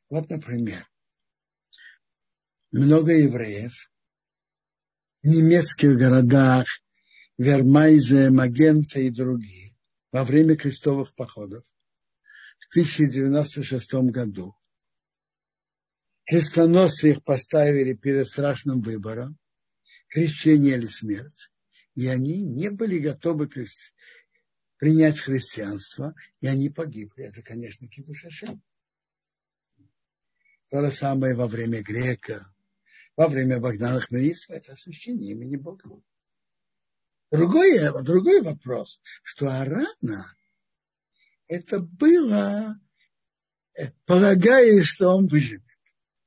Вот, например, много евреев в немецких городах Вермайзе, Магенца и другие во время крестовых походов в 1096 году крестоносцы их поставили перед страшным выбором, крещение или смерть, и они не были готовы принять христианство, и они погибли. Это, конечно, Кидушашем. То же самое во время грека, во время Богдана Хмельницкого, это освящение имени Бога. Другой, другой вопрос, что Арана это было, э, полагая, что он выживет.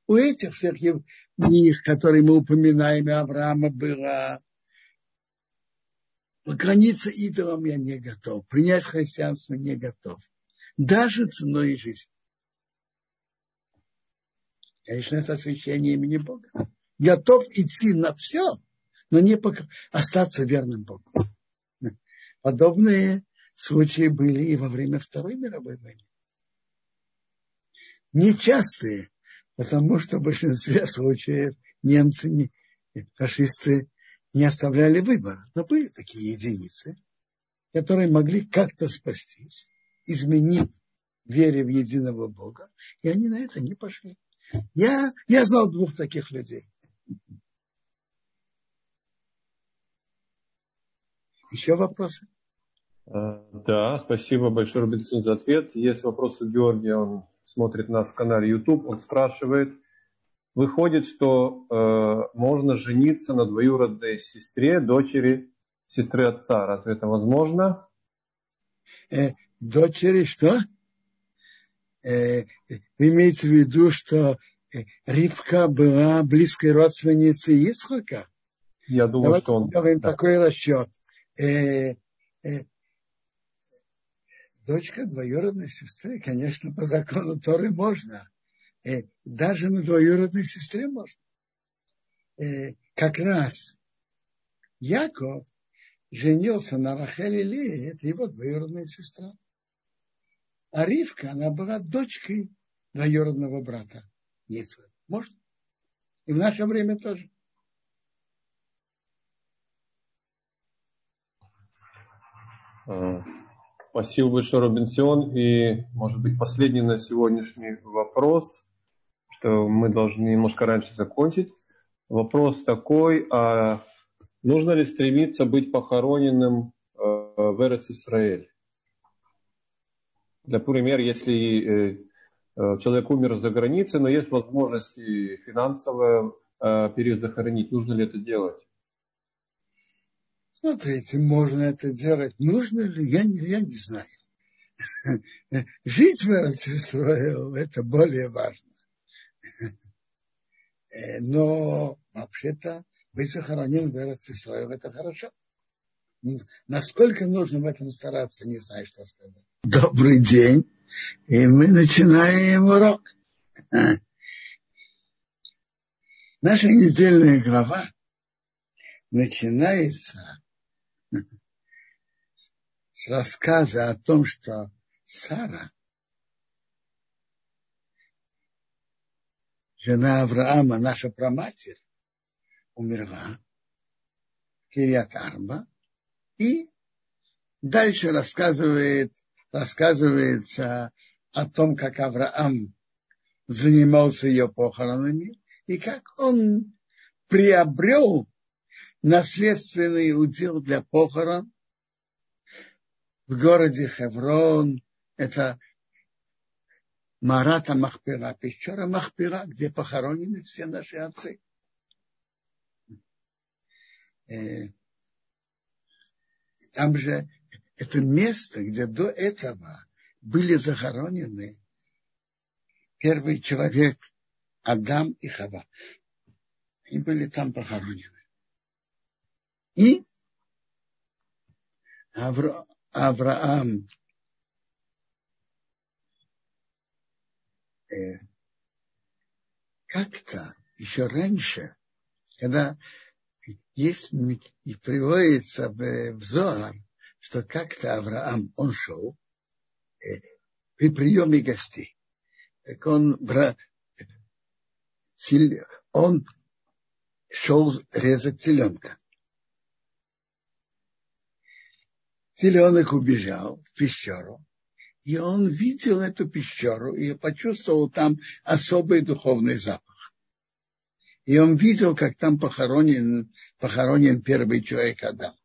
У этих всех них, которые мы упоминаем, Авраама было поклониться идолам я не готов, принять христианство не готов. Даже ценой жизни. Конечно, это освящение имени Бога. Готов идти на все, но не пока, остаться верным Богу. Подобные случаи были и во время Второй мировой войны. Нечастые, потому что в большинстве случаев немцы, не, фашисты не оставляли выбора. Но были такие единицы, которые могли как-то спастись, изменить вере в единого Бога, и они на это не пошли. Я, я знал двух таких людей. Еще вопросы? Э, да, спасибо большое, Робинсон, за ответ. Есть вопрос у Георгия, он смотрит нас в канале YouTube, он спрашивает, выходит, что э, можно жениться на двоюродной сестре, дочери сестры отца. Разве это возможно? Э, дочери что? Э, имеется в виду, что э, Ривка была близкой родственницей Исхака? Я думаю, Давайте что он... Давайте да. такой расчет. Э, э, дочка двоюродной сестры, конечно, по закону Торы можно. Э, даже на двоюродной сестре можно. Э, как раз Яков женился на Рахеле Лии, это его двоюродная сестра. А Ривка, она была дочкой двоюродного брата Ницва. Можно? И в наше время тоже. А, Спасибо большое, Робинсон. И, может быть, последний на сегодняшний вопрос, что мы должны немножко раньше закончить. Вопрос такой, а нужно ли стремиться быть похороненным э, в Эрец Исраэль? Например, если э, э, человек умер за границей, но есть возможность финансовая перезахоронить, нужно ли это делать? Смотрите, можно это делать. Нужно ли? Я, я не знаю. Жить в Израиле это более важно. Но вообще-то быть сохранен в Израиле это хорошо. Насколько нужно в этом стараться, не знаю, что сказать. Добрый день. И мы начинаем урок. Наша недельная глава начинается с рассказа о том, что Сара, жена Авраама, наша праматерь, умерла Кириат Арба, и дальше рассказывает, рассказывается о том, как Авраам занимался ее похоронами, и как он приобрел наследственный удел для похорон в городе Хеврон. Это Марата Махпира, пещера Махпира, где похоронены все наши отцы. Э, там же это место, где до этого были захоронены первый человек Адам и Хава. Они были там похоронены. И Авра, Авраам э, как-то еще раньше, когда есть и приводится в, в Зоар, что как-то Авраам, он шел э, при приеме гостей. Так он, он шел резать теленка. Теленок убежал в пещеру, и он видел эту пещеру и почувствовал там особый духовный запах. И он видел, как там похоронен, похоронен первый человек Адам.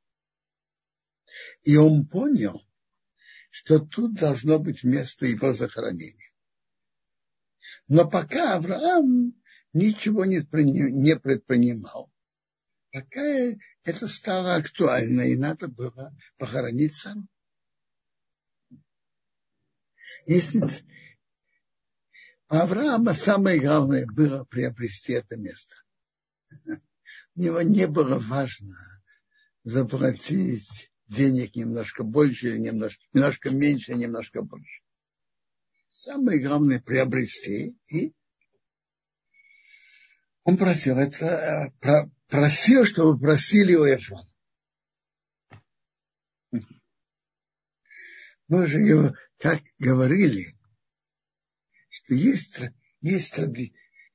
И он понял, что тут должно быть место его захоронения. Но пока Авраам ничего не предпринимал, пока это стало актуально, и надо было похоронить сам. Если Авраама самое главное было приобрести это место. У него не было важно заплатить денег немножко больше или немножко, немножко меньше, немножко больше. Самое главное приобрести и он просил это, э, просил, чтобы просили у Эфрона. Мы уже как говорили, что есть, есть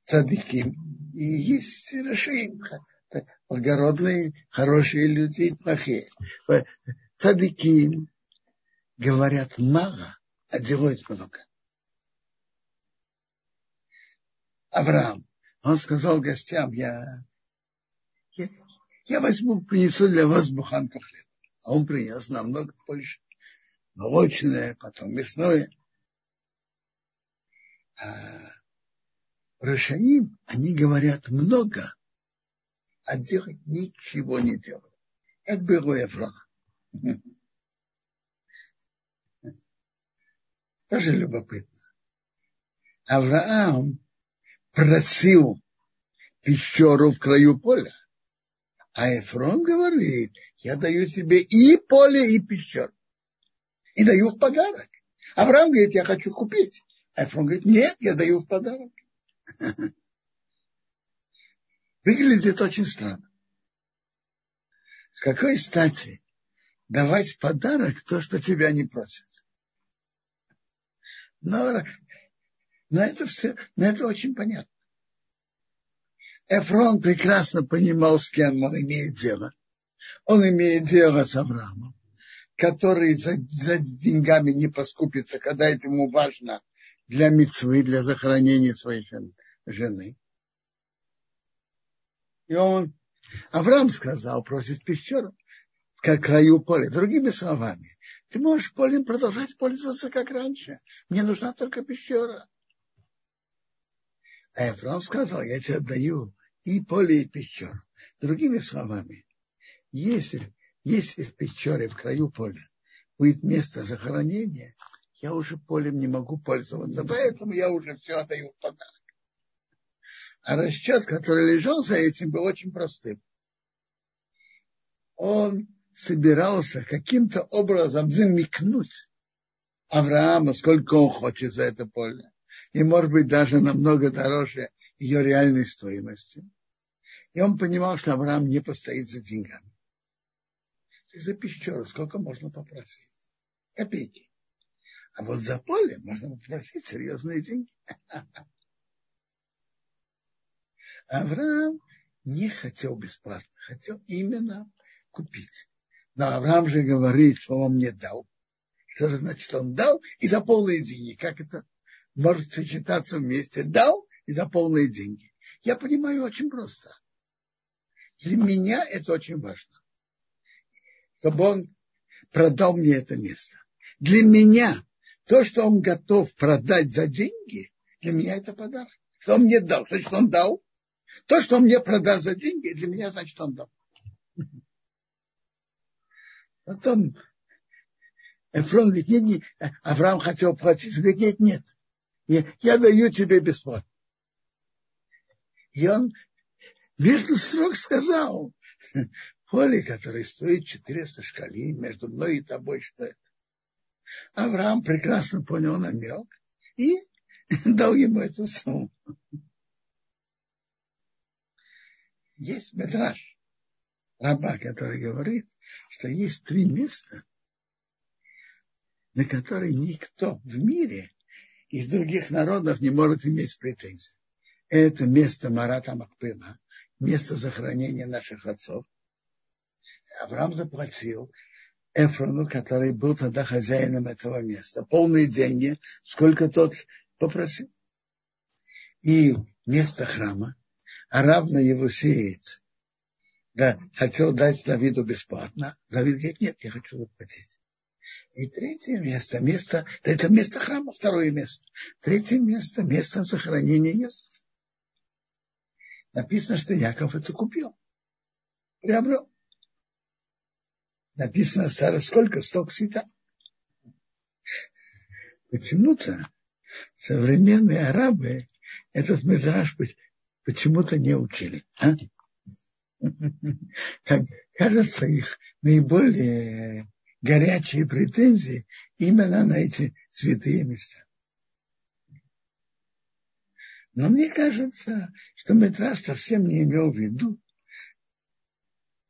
цадыки и есть рашим, благородные, хорошие люди и плохие. Цадыки говорят мало, а делают много. Авраам, он сказал гостям, я, я, я возьму, принесу для вас буханку хлеба. А он принес намного больше. Молочное, потом мясное. А Рашаним, они говорят много, а делать ничего не делают. Как было Ефрона. Тоже любопытно. Авраам просил пещеру в краю поля. А Эфрон говорит, я даю тебе и поле, и пещеру. И даю в подарок. Авраам говорит, я хочу купить. А Эфрон говорит, нет, я даю в подарок. Выглядит очень странно. С какой стати давать в подарок то, что тебя не просят? Но, но это все, но это очень понятно. Эфрон прекрасно понимал, с кем он имеет дело. Он имеет дело с Авраамом, который за, за деньгами не поскупится, когда это ему важно для мецвы, для захоронения своей жены. И он, Авраам сказал, просит пещеру, как краю поля. Другими словами, ты можешь полем продолжать пользоваться, как раньше. Мне нужна только пещера. А Авраам сказал, я тебе отдаю и поле, и пещеру. Другими словами, если, если в пещере, в краю поля, будет место захоронения, я уже полем не могу пользоваться, поэтому я уже все отдаю в подарок. А расчет, который лежал за этим, был очень простым. Он собирался каким-то образом замекнуть Авраама, сколько он хочет за это поле. И, может быть, даже намного дороже ее реальной стоимости. И он понимал, что Авраам не постоит за деньгами. За пещеру сколько можно попросить? Копейки. А вот за поле можно попросить серьезные деньги. Авраам не хотел бесплатно, хотел именно купить. Но Авраам же говорит, что он мне дал. Что же значит, он дал и за полные деньги? Как это может сочетаться вместе? Дал и за полные деньги. Я понимаю очень просто. Для меня это очень важно. Чтобы он продал мне это место. Для меня то, что он готов продать за деньги, для меня это подарок. Что он мне дал? Значит, он дал. То, что он мне продаст за деньги, для меня, значит, он дал. Потом Эфрон говорит, нет, нет, Авраам хотел платить, говорит, нет, нет, я, я даю тебе бесплатно. И он между строк сказал, поле, которое стоит 400 шкалей, между мной и тобой, что это? Авраам прекрасно понял намек и дал ему эту сумму. Есть метраж раба, который говорит, что есть три места, на которые никто в мире из других народов не может иметь претензий. Это место Марата Макпыма, место захоронения наших отцов. Авраам заплатил Эфрону, который был тогда хозяином этого места, полные деньги, сколько тот попросил. И место храма, а равно его сеет. Да, хотел дать Давиду бесплатно. Давид говорит, нет, я хочу заплатить. И третье место, место, это место храма, второе место. Третье место, место захоронения Иосифа. Написано, что Яков это купил, приобрел. Написано, Сара, сколько? Столько сита. Почему-то современные арабы этот мидраж почему-то не учили. А? Как кажется, их наиболее горячие претензии именно на эти святые места. Но мне кажется, что Метраж совсем не имел в виду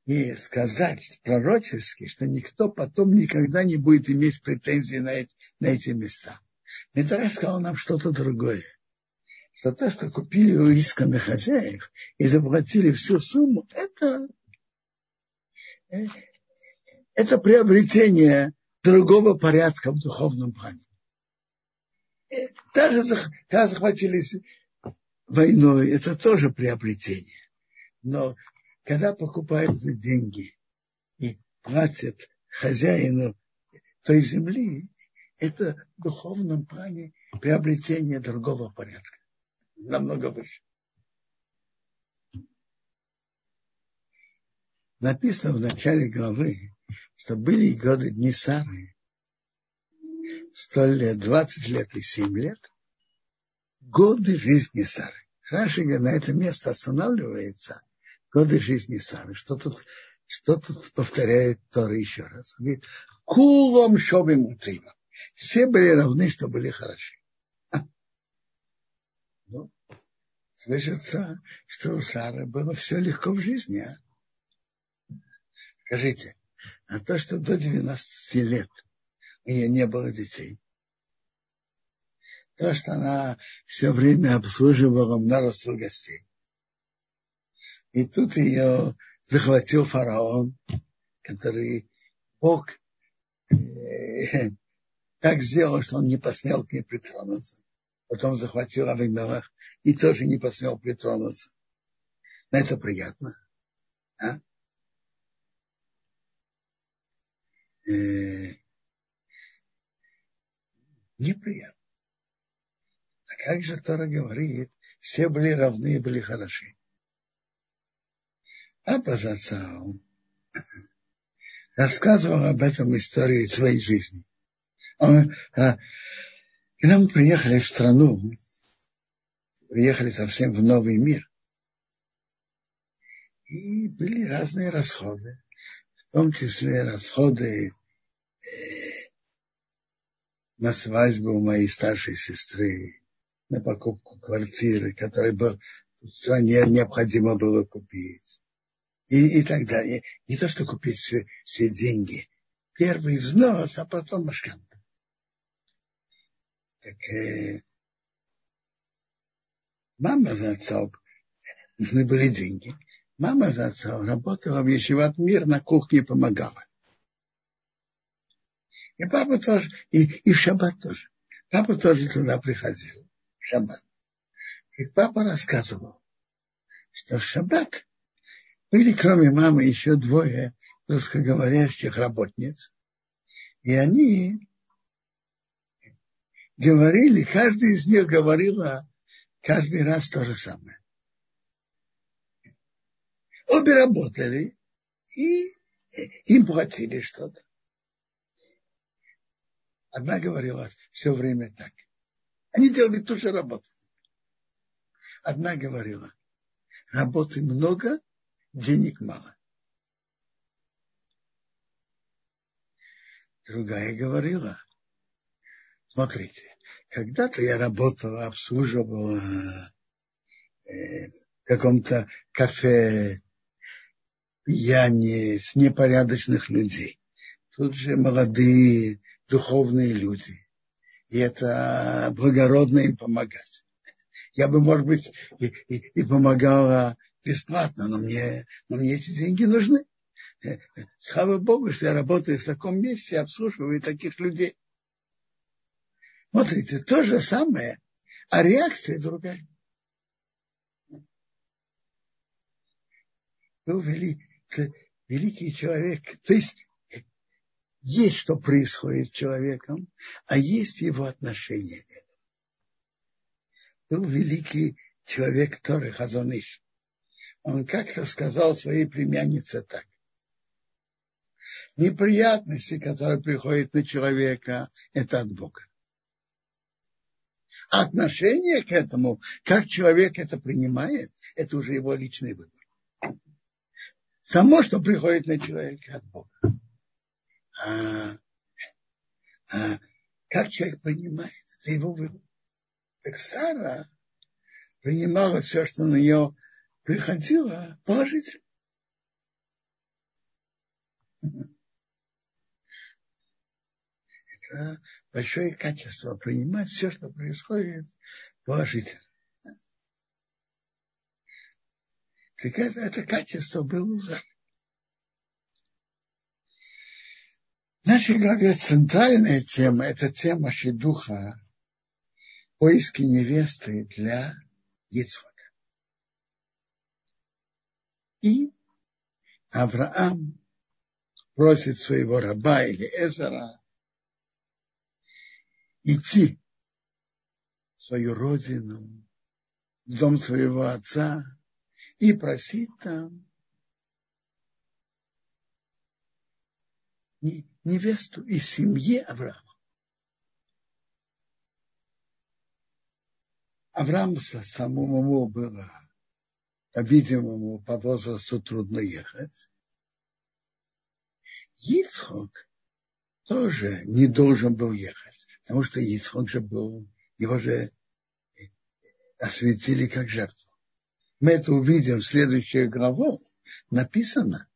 и сказать пророчески, что никто потом никогда не будет иметь претензий на эти, на эти места. Метраж сказал нам что-то другое. Что то, что купили у исканных хозяев и заплатили всю сумму, это, э, это приобретение другого порядка в духовном плане. Э, даже когда захватили войной, это тоже приобретение. Но когда покупают за деньги и платят хозяину той земли, это в духовном плане приобретение другого порядка, намного выше. Написано в начале главы, что были годы дни Сары, сто лет, двадцать лет и семь лет, годы жизни Сары. Раши на это место останавливается годы жизни Сары. Что тут, что тут повторяет Тора еще раз? Говорит, кулом шобим утыма. Все были равны, что были хороши. Ну, слышится, что у Сары было все легко в жизни. А? Скажите, а то, что до 12 лет у нее не было детей, то, что она все время обслуживала множество гостей. И тут ее захватил фараон, который Бог э, так сделал, что он не посмел к ней притронуться. Потом захватил Авимелах и тоже не посмел притронуться. Но это приятно. А? Неприятно. А как же Тора говорит, все были равны и были хороши. А Базацау рассказывал об этом истории своей жизни. Он, а, когда мы приехали в страну, приехали совсем в новый мир, и были разные расходы, в том числе расходы э, на свадьбу моей старшей сестры, на покупку квартиры, которую в стране необходимо было купить. И, и так далее. Не то, что купить все, все деньги. Первый взнос, а потом машканта. Так э, мама за отцом, нужны были деньги. Мама за отцом работала в Ешеват Мир на кухне помогала. И папа тоже, и, и в шаббат тоже. Папа тоже туда приходил шаббат. Как папа рассказывал, что в шаббат были, кроме мамы, еще двое русскоговорящих работниц. И они говорили, каждый из них говорила каждый раз то же самое. Обе работали, и им платили что-то. Одна говорила все время так. Они делали ту же работу. Одна говорила, работы много, денег мало. Другая говорила, смотрите, когда-то я работала, обслуживала э, в каком-то кафе пьяни с непорядочных людей. Тут же молодые духовные люди и это благородно им помогать. Я бы, может быть, и, и, и помогала бесплатно, но мне, но мне эти деньги нужны. Э, слава Богу, что я работаю в таком месте, обслуживаю таких людей. Смотрите, то же самое, а реакция другая. был вели, великий человек. То есть есть, что происходит с человеком, а есть его отношение к этому. Был великий человек Торы Хазоныш. Он как-то сказал своей племяннице так. Неприятности, которые приходят на человека, это от Бога. А отношение к этому, как человек это принимает, это уже его личный выбор. Само, что приходит на человека от Бога. А, а как человек понимает, это его выбор. Так Сара принимала все, что на нее приходило, положительно. Это большое качество принимать все, что происходит, положительно. Так это, это качество было. В нашей главе центральная тема – это тема Шидуха, поиски невесты для Ицхака. И Авраам просит своего раба или Эзера идти в свою родину, в дом своего отца и просить там невесту из семьи Авраама. Авраам самому было, по-видимому, по возрасту трудно ехать. Ицхок тоже не должен был ехать, потому что Ицхок же был, его же осветили как жертву. Мы это увидим в следующей главу. Написано,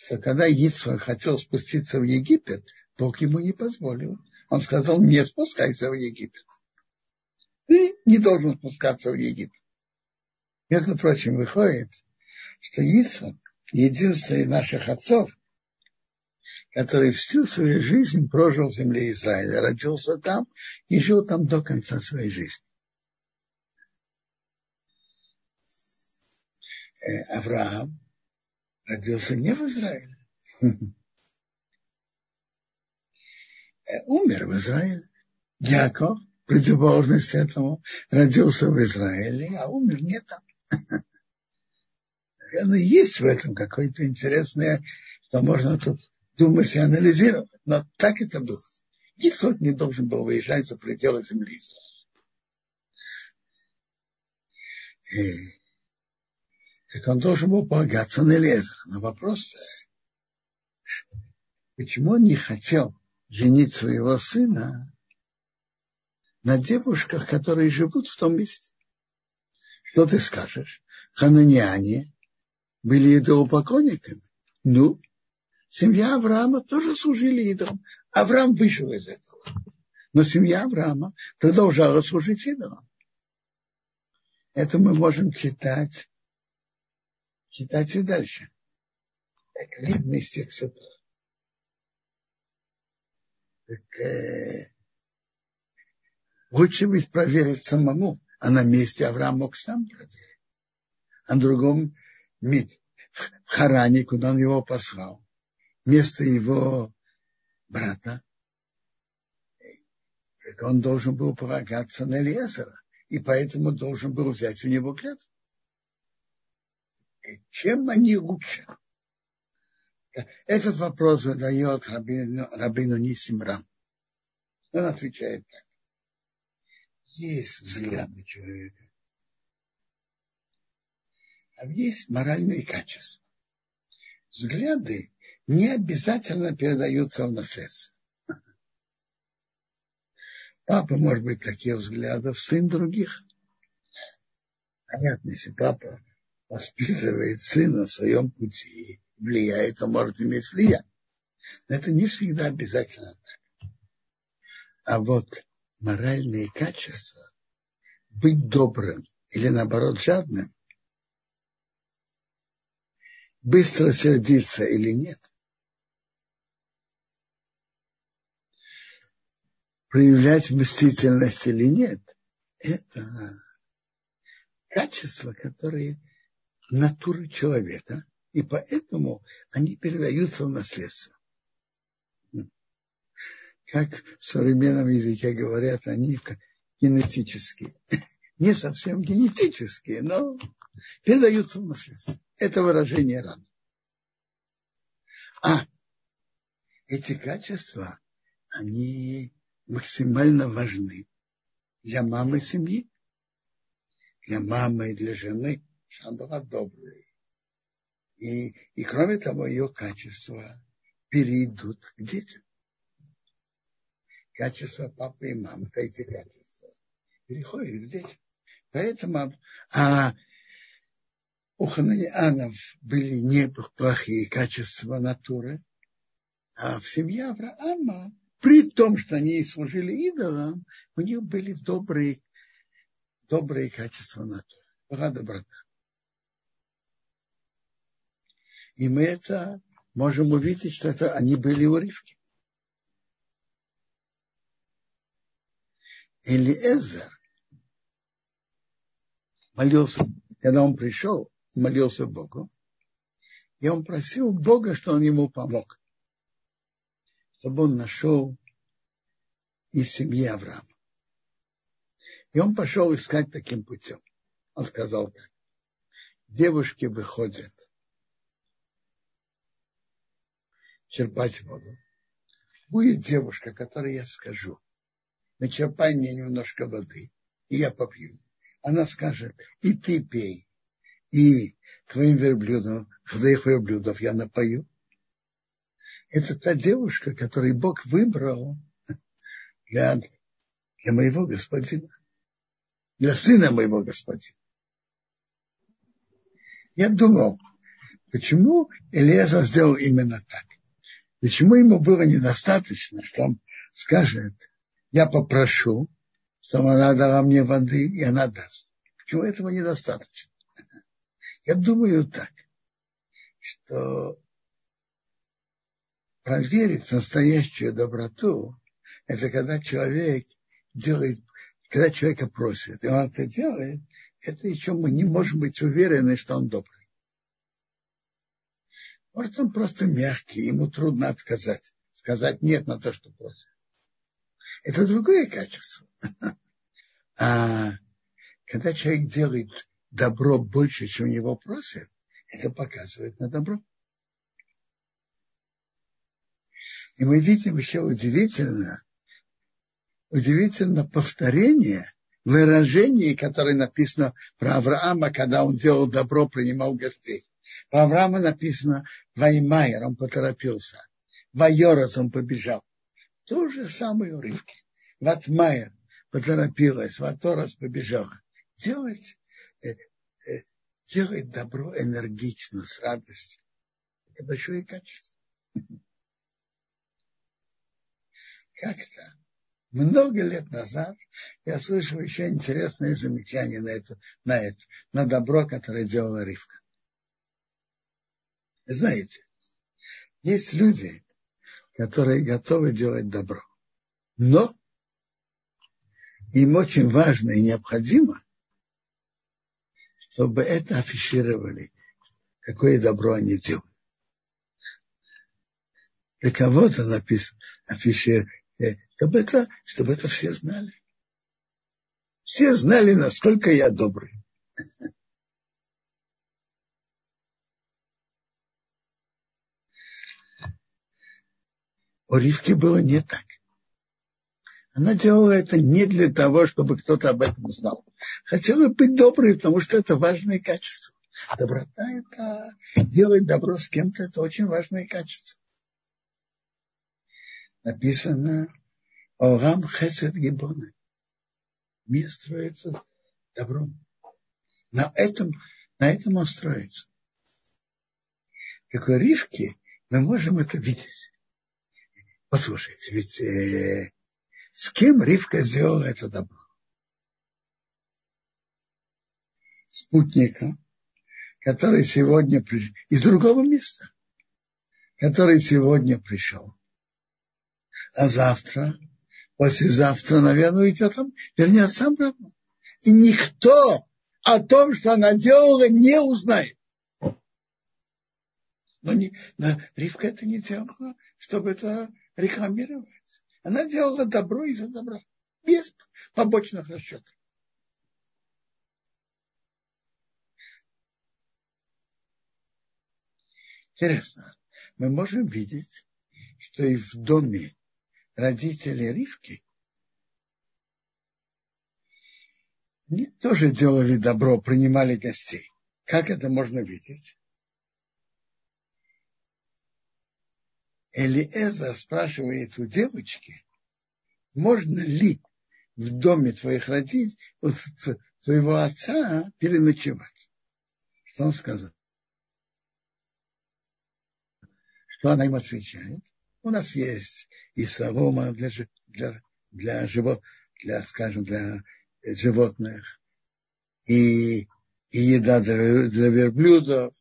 что когда Ицхак хотел спуститься в Египет, Бог ему не позволил. Он сказал, не спускайся в Египет. Ты не должен спускаться в Египет. Между прочим, выходит, что Ицхак единственный наших отцов, который всю свою жизнь прожил в земле Израиля, родился там и жил там до конца своей жизни. Э, Авраам родился не в Израиле. Э, умер в Израиле. Яков, противоположность этому, родился в Израиле, а умер не там. Наверное, есть в этом какое-то интересное, что можно тут думать и анализировать. Но так это было. Исход не должен был выезжать за пределы земли Израиля. Так он должен был полагаться на Лезера. Но вопрос, почему он не хотел женить своего сына на девушках, которые живут в том месте? Что ты скажешь? Хананиане были идолопоклонниками. Ну, семья Авраама тоже служили идолам. Авраам вышел из этого. Но семья Авраама продолжала служить идолам. Это мы можем читать Читайте дальше. Так видно из тех сатор. Так, э, лучше ведь проверить самому, а на месте Авраам мог сам проверить. А на другом в Харане, куда он его послал, место его брата, так он должен был полагаться на Элиезера, и поэтому должен был взять у него клятву чем они лучше? Этот вопрос задает Рабину, Рабину Нисимрам. Он отвечает так. Есть взгляды человека, а есть моральные качества. Взгляды не обязательно передаются в наследство. Папа может быть таких взглядов, сын других. Понятно, если папа воспитывает сына в своем пути, влияет, он может иметь влияние. Но это не всегда обязательно так. А вот моральные качества, быть добрым или наоборот жадным, быстро сердиться или нет, проявлять мстительность или нет, это качества, которые натуры человека, И поэтому они передаются в наследство. Как в современном языке говорят, они генетические. Не совсем генетические, но передаются в наследство. Это выражение рано. А эти качества, они максимально важны для мамы семьи, для мамы и для жены, чтобы она была доброй. И, и кроме того, ее качества перейдут к детям. Качества папы и мамы, эти качества, переходят к детям. Поэтому а у хананианов были неплохие качества натуры, а в семье Авраама, при том, что они служили идолам, у них были добрые, добрые качества натуры. Была доброта. И мы это можем увидеть, что это они были у Ривки. Элиэзер молился, когда он пришел, молился Богу, и он просил Бога, что он ему помог, чтобы он нашел из семьи Авраама. И он пошел искать таким путем. Он сказал так. Девушки выходят черпать воду. Будет девушка, которой я скажу, начерпай мне немножко воды, и я попью. Она скажет, и ты пей и твоим верблюдом, твоих верблюдов я напою. Это та девушка, которую Бог выбрал для, для моего господина, для сына моего господина. Я думал, почему Элиеза сделал именно так? Почему ему было недостаточно, что он скажет, я попрошу, чтобы она дала мне воды, и она даст. Почему этого недостаточно? Я думаю так, что проверить настоящую доброту, это когда человек делает, когда человека просит, и он это делает, это еще мы не можем быть уверены, что он добрый. Может, он просто мягкий, ему трудно отказать, сказать нет на то, что просит. Это другое качество. А когда человек делает добро больше, чем его просят, это показывает на добро. И мы видим еще удивительно, удивительно повторение выражений, которое написано про Авраама, когда он делал добро, принимал гостей. Про Авраама написано Ваймайер, он поторопился. Вайорас, он побежал. То же самое у Ривки. Ватмайер поторопилась, Ваторас побежала. Делать Э, э, делает добро энергично, с радостью. Это большое качество. Как-то много лет назад я слышал еще интересное замечание на это, на это, на добро, которое делала Ривка. Знаете, есть люди, которые готовы делать добро, но им очень важно и необходимо, чтобы это афишировали, какое добро они делают. Для кого-то написано афишировать, э, чтобы это, чтобы это все знали. Все знали, насколько я добрый. У Ривки было не так. Она делала это не для того, чтобы кто-то об этом знал. Хотела быть доброй, потому что это важное качество. Доброта – это делать добро с кем-то, это очень важное качество. Написано Орам Хесед Гибона. Мир строится добром. На этом, на этом он строится. Как у Ривки мы можем это видеть. Послушайте, ведь э, с кем Ривка сделала это добро? Спутника, который сегодня пришел, из другого места, который сегодня пришел. А завтра, послезавтра, наверное, уйдет он, вернется обратно. И никто о том, что она делала, не узнает. Но, не, но Ривка это не делала, чтобы это рекламировать. Она делала добро из-за добра, без побочных расчетов. Интересно, мы можем видеть, что и в доме родителей Ривки они тоже делали добро, принимали гостей. Как это можно видеть? Элиэза спрашивает у девочки, можно ли в доме твоих родителей, твоего отца переночевать. Что он сказал? Что она им отвечает? У нас есть и солома для, для, для, живот, для, скажем, для животных, и, и еда для, для верблюдов,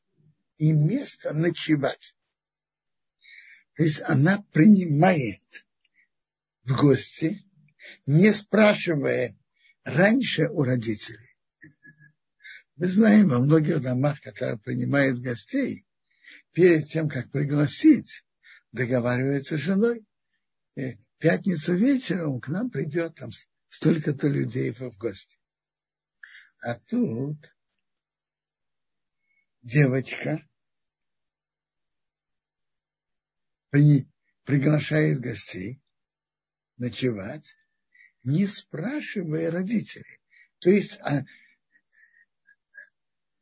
и место ночевать. То есть она принимает в гости, не спрашивая раньше у родителей. Мы знаем во многих домах, которые принимают гостей, перед тем, как пригласить, договаривается с женой. И пятницу вечером к нам придет там столько-то людей в гости. А тут девочка при, приглашает гостей ночевать, не спрашивая родителей. То есть а,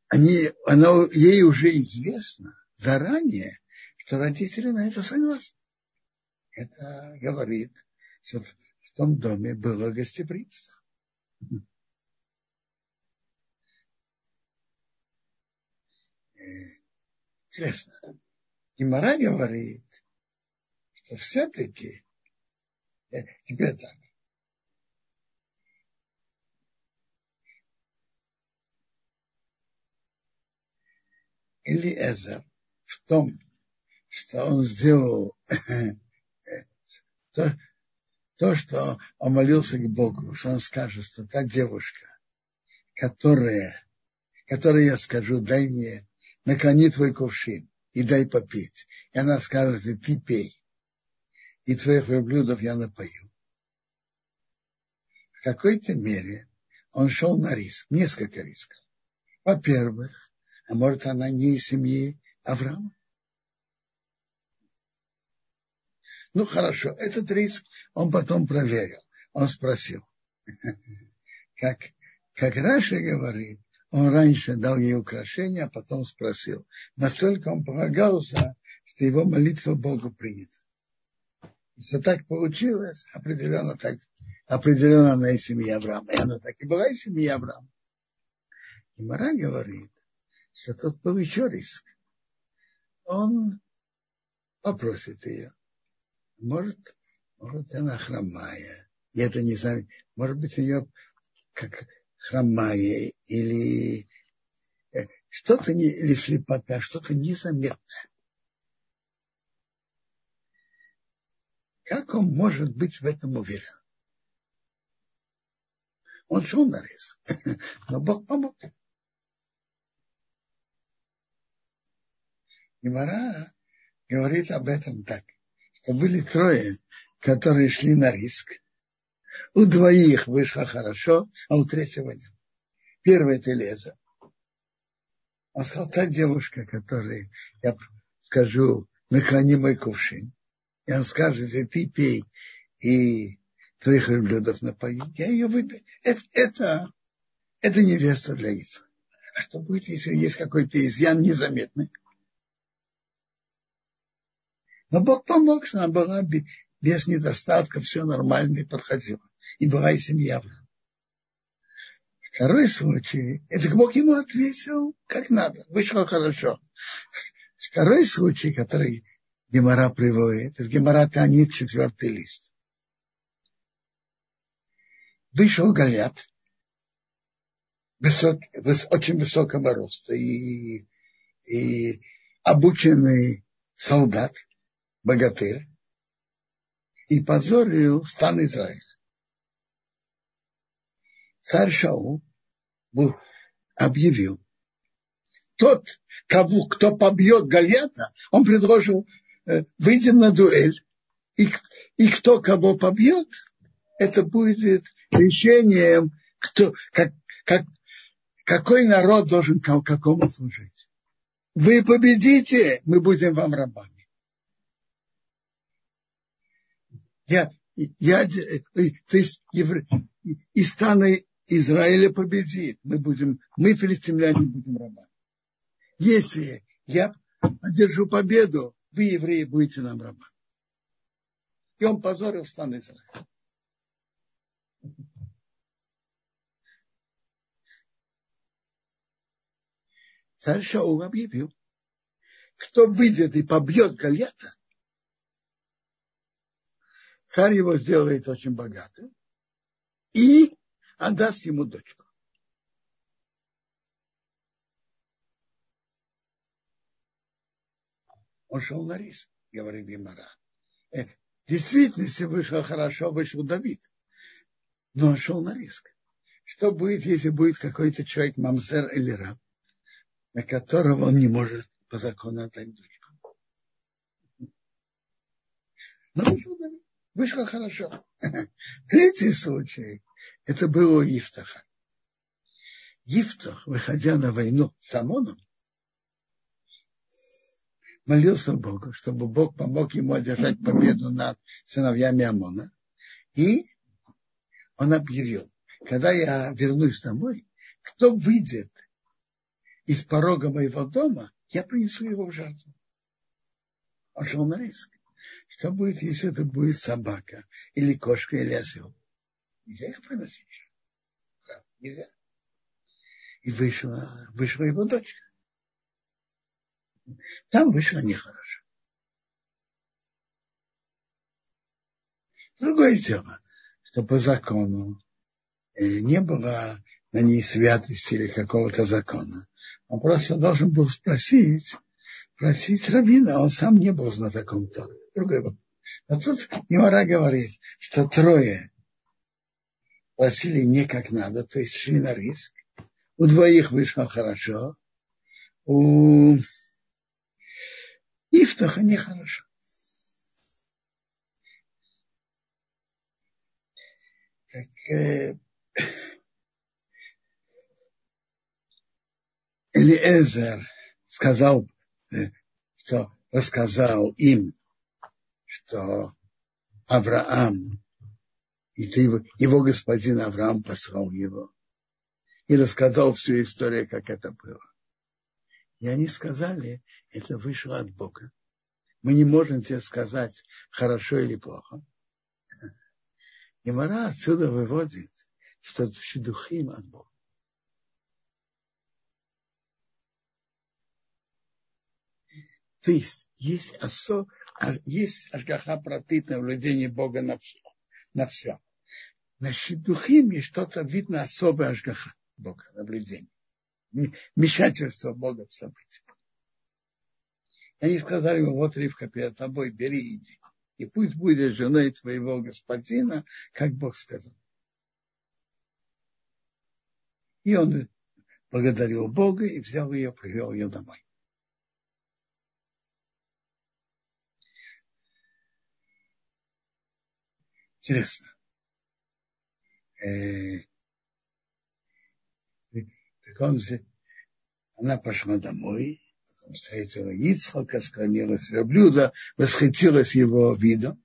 они, она, ей уже известно заранее, что родители на это согласны. Это говорит, что в том доме было гостеприимство. Интересно. И Мара говорит, что все-таки э, теперь так. Или Эзер в том, что он сделал то, то, что он молился к Богу, что он скажет, что та девушка, которая, которой я скажу, дай мне, наклони твой кувшин и дай попить. И она скажет, и ты пей и твоих верблюдов я напою. В какой-то мере он шел на риск, несколько рисков. Во-первых, а может она не из семьи Авраама? Ну хорошо, этот риск он потом проверил. Он спросил, как, как Раша говорит, он раньше дал ей украшения, а потом спросил. Настолько он полагался, что его молитва Богу принята. Что так получилось, определенно так, определенно она из семьи Авраама. И она так и была из семьи Авраама. И Мара говорит, что тот был еще риск. Он попросит ее. Может, может, она хромая. Я это не знаю. Может быть, у нее как хромая или э, что-то не, или слепота, что-то незаметное. Как он может быть в этом уверен? Он шел на риск, но Бог помог. И Мара говорит об этом так, что были трое, которые шли на риск. У двоих вышло хорошо, а у третьего нет. Первый это Леза. Он сказал, та девушка, которой я скажу, наклони мой кувшин и он скажет, и ты пей, и твоих верблюдов напою, я ее выпью. Это, это, это невеста для Ица. А что будет, если есть какой-то изъян незаметный? Но Бог помог, что она была без недостатка, все нормально и подходило. И была и семья. Второй случай, это Бог ему ответил, как надо, вышло хорошо. Второй случай, который Гемора приводит. Это Гемора Танит, четвертый лист. Вышел Галят, высок, выс, очень высокого роста и, и обученный солдат, богатырь, и позорил стан Израиля. Царь Шаул объявил, тот, кого, кто побьет Галета, он предложил, выйдем на дуэль, и, и кто кого побьет, это будет решением, кто, как, как, какой народ должен какому служить. Вы победите, мы будем вам рабами. Я, я, э, то есть евре, и стана Израиля победит. Мы будем, мы, филистимляне, будем рабами. Если я одержу победу, вы, евреи, будете нам рабами. И он позорил стан Израиля. Царь Шаул объявил, кто выйдет и побьет Гальята, царь его сделает очень богатым и отдаст ему дочку. Он шел на риск, говорит Гимара. Э, в действительности вышло хорошо, вышел Давид. Но он шел на риск. Что будет, если будет какой-то человек, мамзер или раб, на которого он не может по закону отдать дочку? Но вышел Давид. Вышло хорошо. Третий случай, это было у Ифтаха. Ифтах, выходя на войну с Амоном, молился Богу, чтобы Бог помог ему одержать победу над сыновьями Амона. И он объявил, когда я вернусь домой, кто выйдет из порога моего дома, я принесу его в жертву. Он шел на риск. Что будет, если это будет собака, или кошка, или осел? Нельзя их приносить. Нельзя. И вышла, вышла его дочка. Там вышло нехорошо. Другое дело, что по закону э, не было на ней святости или какого-то закона. Он просто должен был спросить, просить равина, он сам не был знатоком Торы. Другой вопрос. Но тут Немара говорит, что трое просили не как надо, то есть шли на риск. У двоих вышло хорошо, у Ифтаха нехорошо. Как, э, Элиэзер сказал, э, что рассказал им, что Авраам, его, его господин Авраам послал его и рассказал всю историю, как это было. И они сказали, это вышло от Бога. Мы не можем тебе сказать, хорошо или плохо. И Мара отсюда выводит, что шедухим от Бога. То есть есть, осо, есть ашгаха протит наблюдение Бога на все. На все. На шедухим есть что-то видно особое ашгаха Бога, наблюдение. Вмешательство Бога в события. Они сказали ему, вот Ривка перед тобой, бери иди. И пусть будет женой твоего господина, как Бог сказал. И он благодарил Бога и взял ее, привел ее домой. Интересно. Так он, она пошла домой, встретила Ицхака, склонилась верблюда, восхитилась его видом.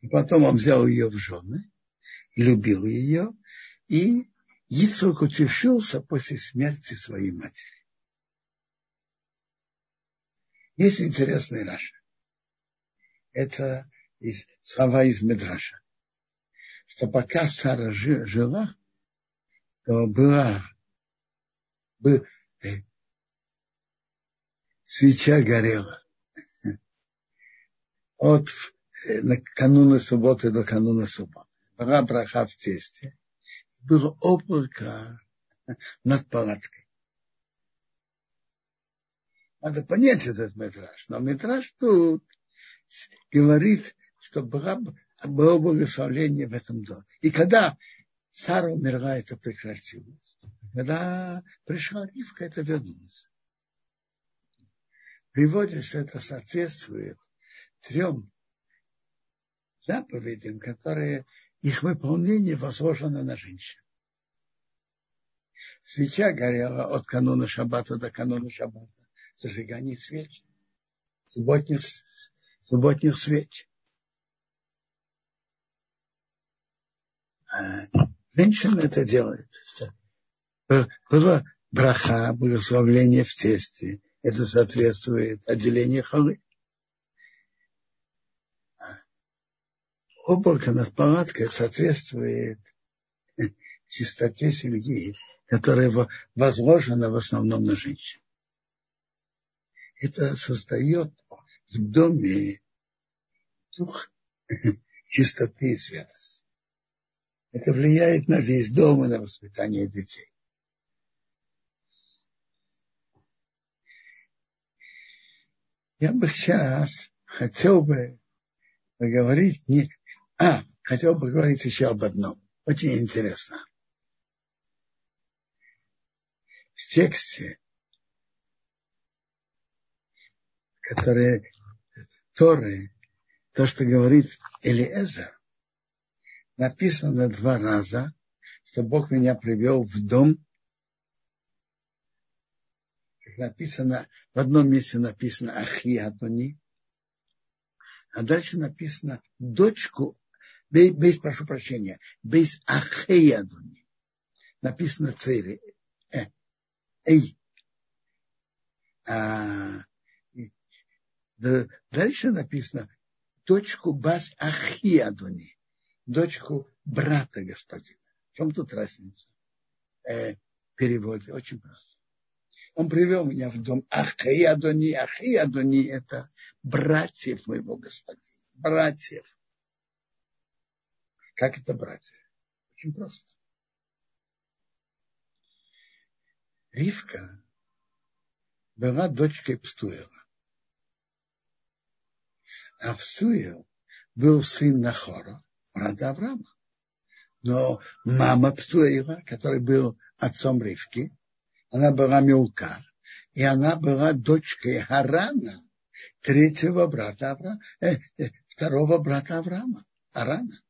И потом он взял ее в жены, любил ее, и Ицхак утешился после смерти своей матери. Есть интересный Раша. Это из, слова из Медраша. Что пока Сара жила, то была, был, свеча горела. От э, кануна субботы до кануна субботы. Была браха в тесте. Было облако над палаткой. Надо понять этот метраж. Но метраж тут говорит, что было, было благословление в этом доме. И когда Сара умерла, это прекратилось. Когда пришла Ривка, это вернулось. приводит, что это соответствует трем заповедям, которые их выполнение возложено на женщин. Свеча горела от канона шаббата до канона шаббата. Зажигание свеч. Субботних, субботних свеч. А женщина это делает. Было браха, благословление в тесте. Это соответствует отделению халы. облако над палаткой соответствует чистоте семьи, которая возложена в основном на женщин. Это создает в доме дух чистоты и святости. Это влияет на весь дом и на воспитание детей. Я бы сейчас хотел бы поговорить не а, хотел бы говорить еще об одном. Очень интересно. В тексте, который Торы, то, что говорит Элиэзер, написано два раза, что Бог меня привел в дом. Написано, в одном месте написано Ахи Адони, а дальше написано дочку без, прошу прощения, без ахеядуни. Написано цели. Э, эй. А, да, дальше написано дочку бас ахиадуни. Дочку брата господина. В чем тут разница? Э, переводе очень просто. Он привел меня в дом Ахиадони. Ахиадони – это братьев моего господина. Братьев. Как это братья? Очень просто. Ривка была дочкой Пстуева. А Пстуев был сын Нахора, брата Авраама. Но мама Пстуева, который был отцом Ривки, она была Милка, и она была дочкой Харана, третьего брата Авраама, э, э, второго брата Авраама, Арана.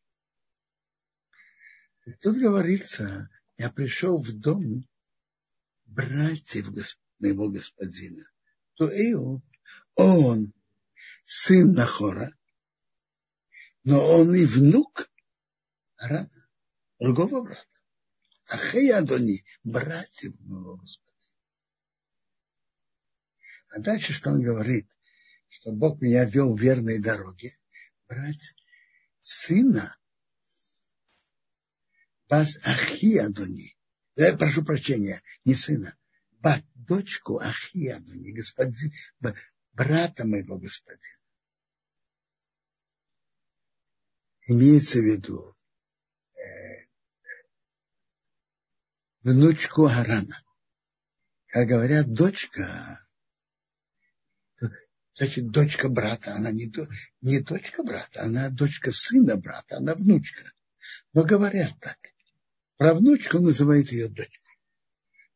Тут говорится, я пришел в дом братьев моего господина. То Ио, он сын Нахора, но он и внук Арана, другого брата. Ахей Адони, братьев моего господина. А дальше что он говорит? Что Бог меня вел в верной дороге. Брать сына Бас Ахи Адони. Я прошу прощения, не сына. Бат, дочку Ахи Адони, господин, брата моего господина. Имеется в виду внучку Арана. Как говорят, дочка, значит, дочка брата, она не, не дочка брата, она дочка сына брата, она внучка. Но говорят так. Правнучка называет ее дочкой.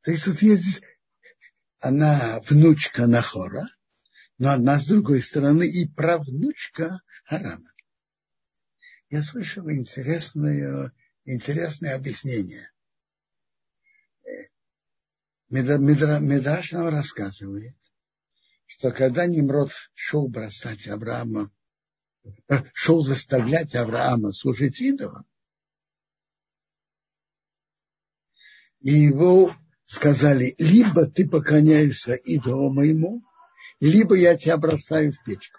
То есть вот есть она внучка Нахора, но одна с другой стороны и правнучка Харана. Я слышал интересное, интересное объяснение. Медраш нам рассказывает, что когда Немрод шел бросать Авраама, шел заставлять Авраама служить идолам, и его сказали, либо ты поклоняешься идолу моему, либо я тебя бросаю в печку.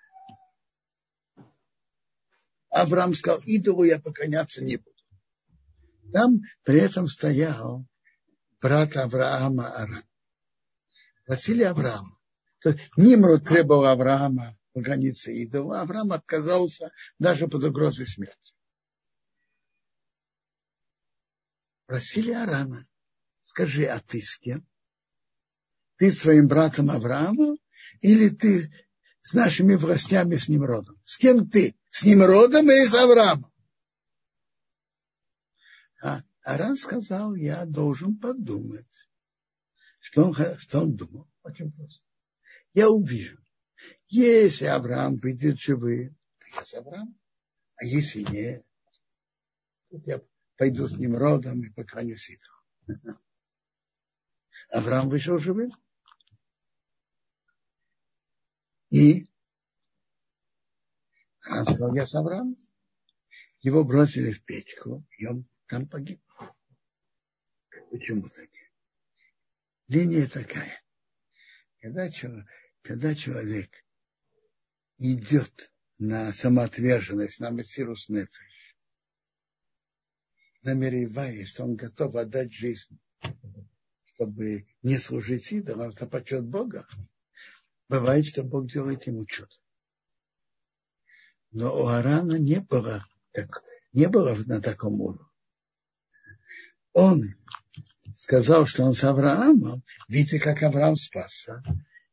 Авраам сказал, идолу я поклоняться не буду. Там при этом стоял брат Авраама Аран. Просили Авраама. Нимрод требовал Авраама поклониться идолу. Авраам отказался даже под угрозой смерти. Просили Арана скажи, а ты с кем? Ты с своим братом Авраамом или ты с нашими властями, с Немродом? С кем ты? С Немродом или с Авраамом? А Аран сказал, я должен подумать. Что он, что он думал? Очень просто. Я увижу, Если Авраам выйдет живым, то я с Авраамом. А если нет, то я пойду с ним родом и поклонюсь идолу. Авраам вышел живым. И он сказал, я с Авраамом. Его бросили в печку, и он там погиб. Почему так? Линия такая. Когда, когда человек идет на самоотверженность, на массирус нефиш, намереваясь, что он готов отдать жизнь, чтобы не служить идолам, за почет Бога, бывает, что Бог делает ему чудо. Но у Арана не было, так, не было на таком уровне. Он сказал, что он с Авраамом, видя, как Авраам спасся,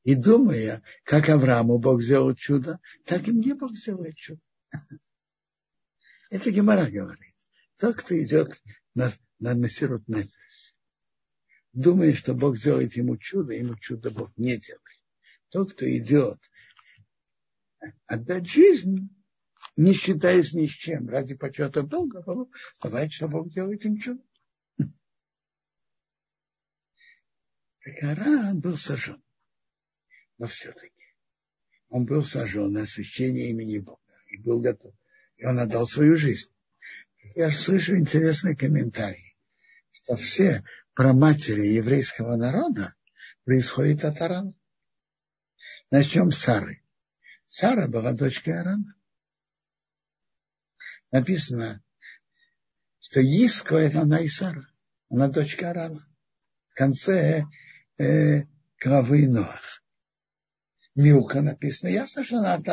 и думая, как Аврааму Бог сделал чудо, так и мне Бог сделает чудо. Это Гемора говорит. Тот, кто идет на, на Мессирут думая, что Бог сделает ему чудо, ему чудо Бог не делает. Тот, кто идет отдать жизнь, не считаясь ни с чем, ради почета Бога, бывает, что Бог делает им чудо. Так Аран был сожжен. Но все-таки он был сожжен на освящение имени Бога и был готов. И он отдал свою жизнь. Я слышу интересный комментарий, что все про матери еврейского народа происходит от Арана. Начнем с Сары. Сара была дочкой Арана. Написано, что Иско это она и Сара. Она дочка Арана. В конце э, главы Ноах. Милка написано, ясно, что она от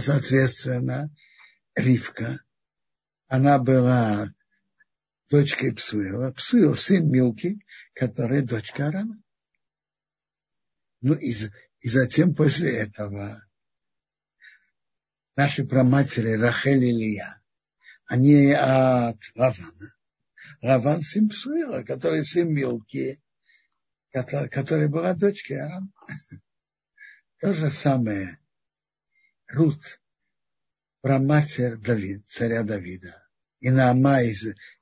соответственно, Ривка, она была дочкой Псуева. Псуев сын Милки, которая дочка Арана. Ну и, и затем после этого наши праматери Рахель и Лия, они от Равана. Раван сын Псуила, который сын Милки, которая была дочкой Арана. То же самое Рут, праматерь Давид, царя Давида, и Наама,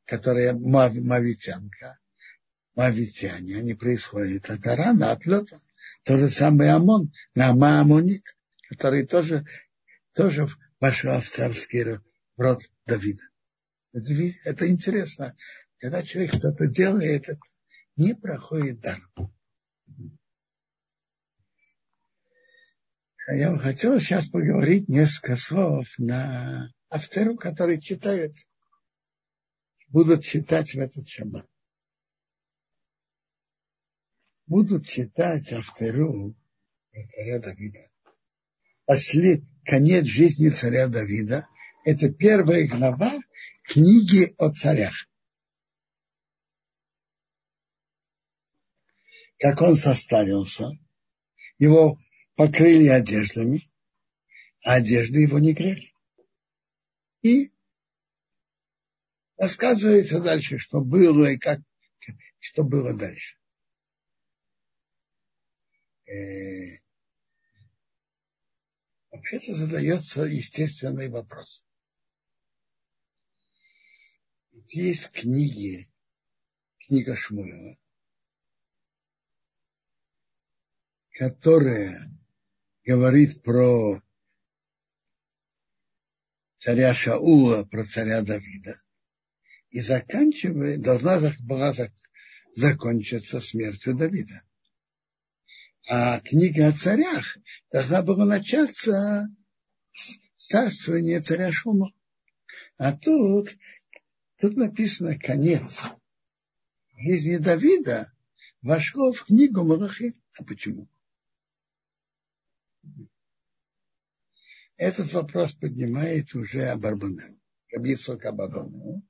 которая мавитянка, мавитяне, они происходят от Арана, от Лета. То же самое Амон, Наама Амонит, который тоже, тоже вошел в царский род Давида. Это, это интересно. Когда человек что-то делает, это не проходит даром. Я бы хотел сейчас поговорить несколько слов на автору, который читает, будут читать в этот шаббат. Будут читать автору царя Давида. Пошли конец жизни царя Давида. Это первая глава книги о царях. Как он состарился, его покрыли одеждами, а одежды его не грели. И рассказывается дальше, что было и как, что было дальше. Э, вообще-то задается естественный вопрос. есть книги, книга Шмуила, которая говорит про царя Шаула, про царя Давида. И заканчивает, должна была закончиться смертью Давида. А книга о царях должна была начаться с царствования царя Шума. А тут, тут написано конец жизни Давида вошло в книгу Малахи. А почему? Этот вопрос поднимает уже Абарбанел, Рабисок Абарбанел.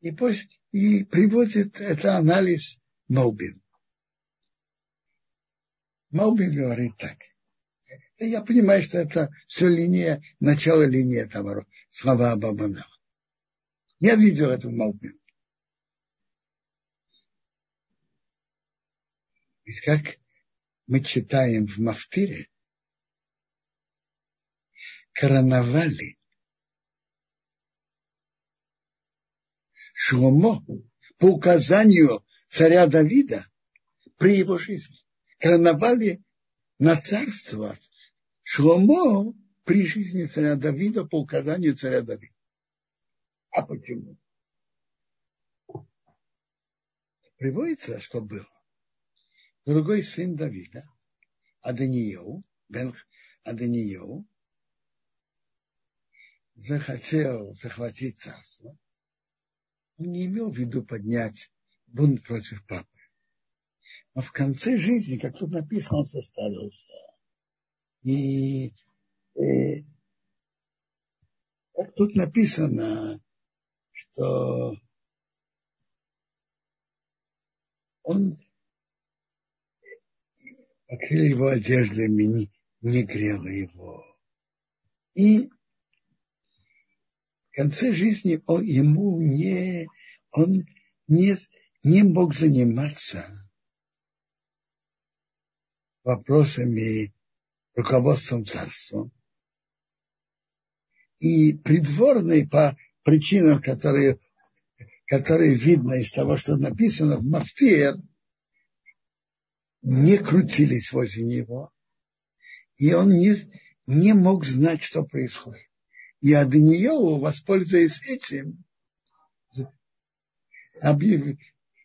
И, пусть, и приводит это анализ Молбин. Молбин говорит так. Я понимаю, что это все линия, начало линии этого слова Абарбанела. Я видел это в Молбин. Ведь как мы читаем в Мафтире, короновали Шломо по указанию царя Давида при его жизни. Короновали на царство Шломо при жизни царя Давида по указанию царя Давида. А почему? Приводится, что был другой сын Давида, Аданиел, бен Аданиел, захотел захватить царство, он не имел в виду поднять бунт против папы. Но в конце жизни, как тут написано, он состарился. И э, как тут написано, что он покрыл его одеждами, не, не грело его. И конце жизни он, ему не, он не, не мог заниматься вопросами руководством царством. И придворные по причинам, которые, которые видно из того, что написано в Мафтир, не крутились возле него, и он не, не мог знать, что происходит. И Адыниеву, воспользуясь этим, объявил,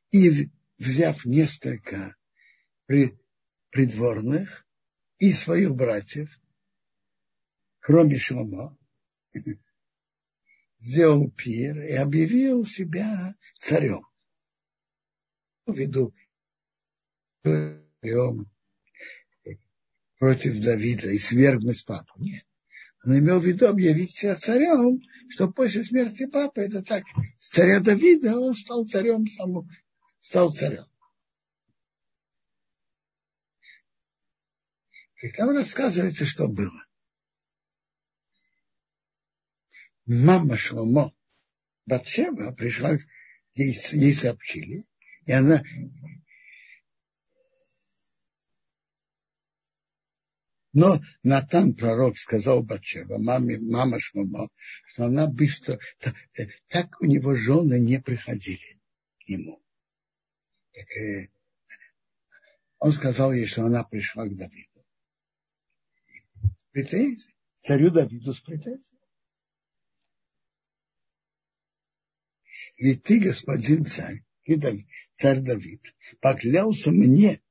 и взяв несколько придворных и своих братьев, кроме Шломо, сделал пир и объявил себя царем. Ввиду царем против Давида и свергнуть папу. Нет. Он имел в виду объявить себя царем, что после смерти папы, это так, с царя Давида он стал царем, сам, стал царем. И там рассказывается, что было. Мама Шломо Батшева пришла, ей, ей сообщили, и она Но Натан, пророк, сказал Батшева, маме, мама Шмамо, что она быстро, так, э, так у него жены не приходили к нему. Так, э, он сказал ей, что она пришла к Давиду. Претензии. Царю Давиду с претензией. Ведь ты, господин царь, Давид, царь Давид, поклялся мне,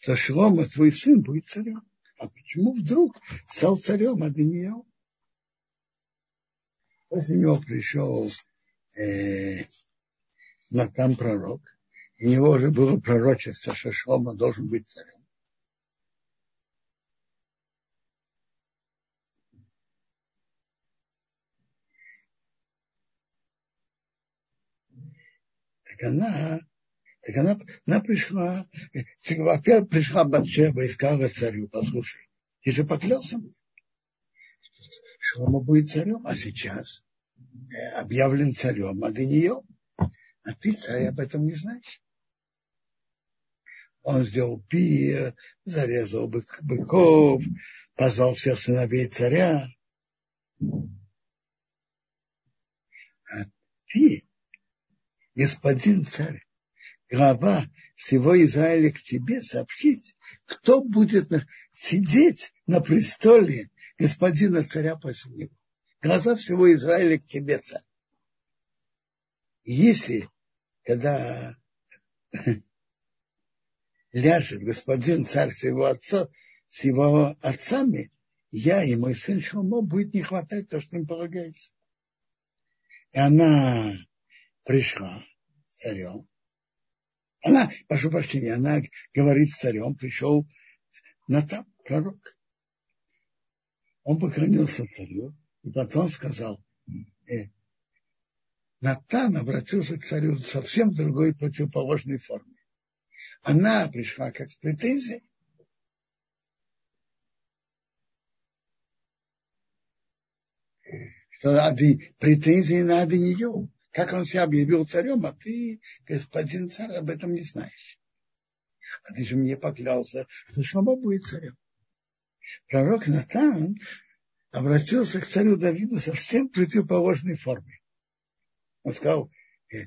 что Шлома, твой сын, будет царем. А почему вдруг стал царем Аданиел? После него пришел э, Натан пророк. У него уже было пророчество, что Шлома должен быть царем. Так она так она, она пришла, во-первых, пришла Батшева и сказала царю, послушай, ты же поклялся мне, что он будет царем, а сейчас э, объявлен царем, а ты нее, а ты царь об этом не знаешь. Он сделал пир, зарезал бык, быков, позвал всех сыновей царя. А ты, господин царь, глава всего Израиля к тебе сообщить, кто будет сидеть на престоле господина царя после него. Глаза всего Израиля к тебе, царь. Если, когда ляжет господин царь с его отца, с его отцами, я и мой сын Шомо будет не хватать то, что им полагается. И она пришла с царем, она, прошу прощения, она говорит с царем, пришел Натан, пророк. Он поклонился царю и потом сказал, э, Натан обратился к царю совсем в другой противоположной форме. Она пришла как с претензией. Что претензии надо нее как он себя объявил царем, а ты, господин царь, об этом не знаешь. А ты же мне поклялся, что Шломо будет царем. Пророк Натан обратился к царю Давиду совсем противоположной форме. Он сказал, э,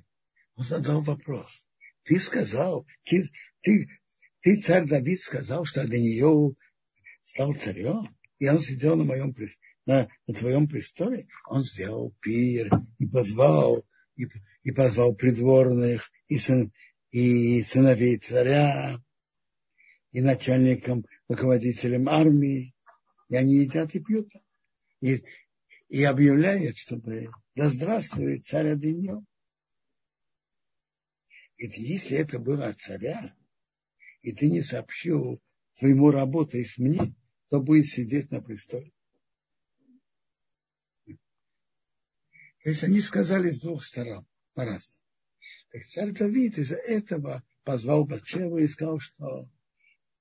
он задал вопрос. Ты сказал, ты, ты, ты царь Давид сказал, что Аданию стал царем, и он сидел на моем на, на твоем престоле, он сделал пир и позвал, и, и позвал придворных, и, сын, и сыновей царя, и начальникам, руководителям армии, и они едят и пьют. И, и объявляют, чтобы да здравствует царь Адыньо. Ведь если это было от царя, и ты не сообщил твоему рабу, из мне, то будет сидеть на престоле. То есть они сказали с двух сторон по-разному. Так царь Давид из-за этого позвал Батшеву и сказал, что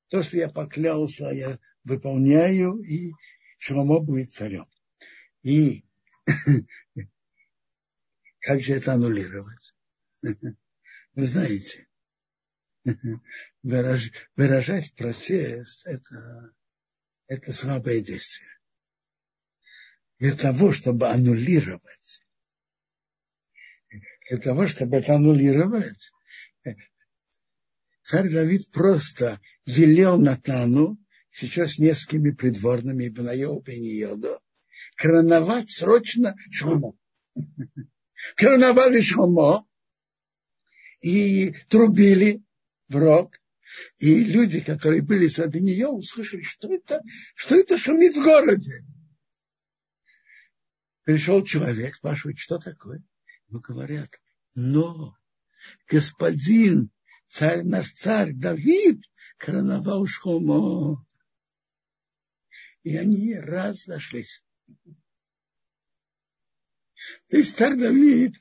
то, что я поклялся, я выполняю, и Шломо будет царем. И как же это аннулировать? Вы знаете, выражать протест это, это слабое действие. Для того, чтобы аннулировать, для того, чтобы это аннулировать, царь Давид просто велел Натану, сейчас с несколькими придворными Бенайо Беньодо, короновать срочно Шломо. Короновали Шломо и трубили в рог. И люди, которые были среди нее, услышали, что это, что это шумит в городе. Пришел человек, спрашивает, что такое? Ему говорят, но господин, царь наш царь Давид, короновал Шломо. И они разошлись. То есть царь Давид,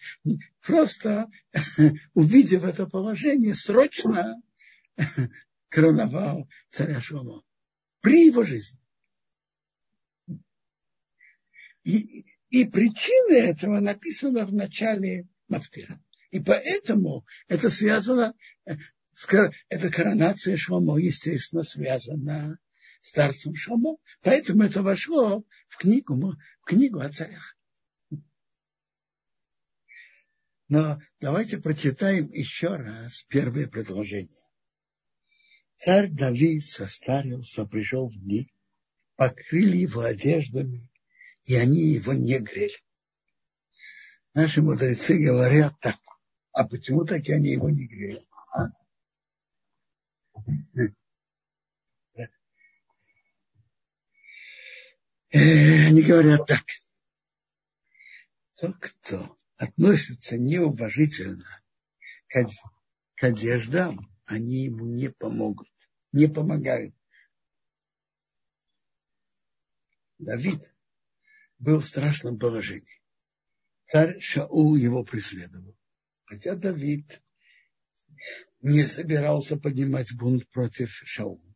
просто увидев это положение, срочно короновал царя Шломо при его жизни. И, и причина этого написана в начале Мафтира. И поэтому это связано, эта коронация Шломо, естественно, связана с старцем Шломо. Поэтому это вошло в книгу, в книгу о царях. Но давайте прочитаем еще раз первое предложение. Царь Давид состарился, пришел в дни, покрыли его одеждами, и они его не грели. Наши мудрецы говорят так. А почему так они его не грели? А? Э, они говорят так. Тот, кто относятся неуважительно к одеждам, они ему не помогут, не помогают. Давид был в страшном положении. Царь Шаул его преследовал. Хотя Давид не собирался поднимать бунт против Шаула.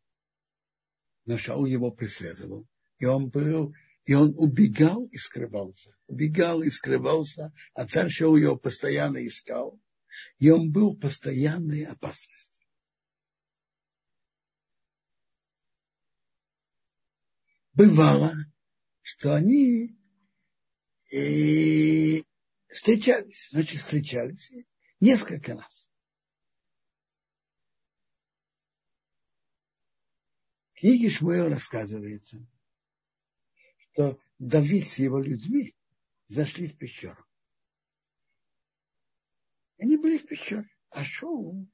Но Шаул его преследовал. И он был и он убегал и скрывался. Убегал и скрывался, а царь Шоу его постоянно искал. И он был постоянной опасности. Бывало, что они и встречались, значит, встречались несколько раз. В книге Шмуэл рассказывается, что Давид с его людьми зашли в пещеру. Они были в пещере, а Шоу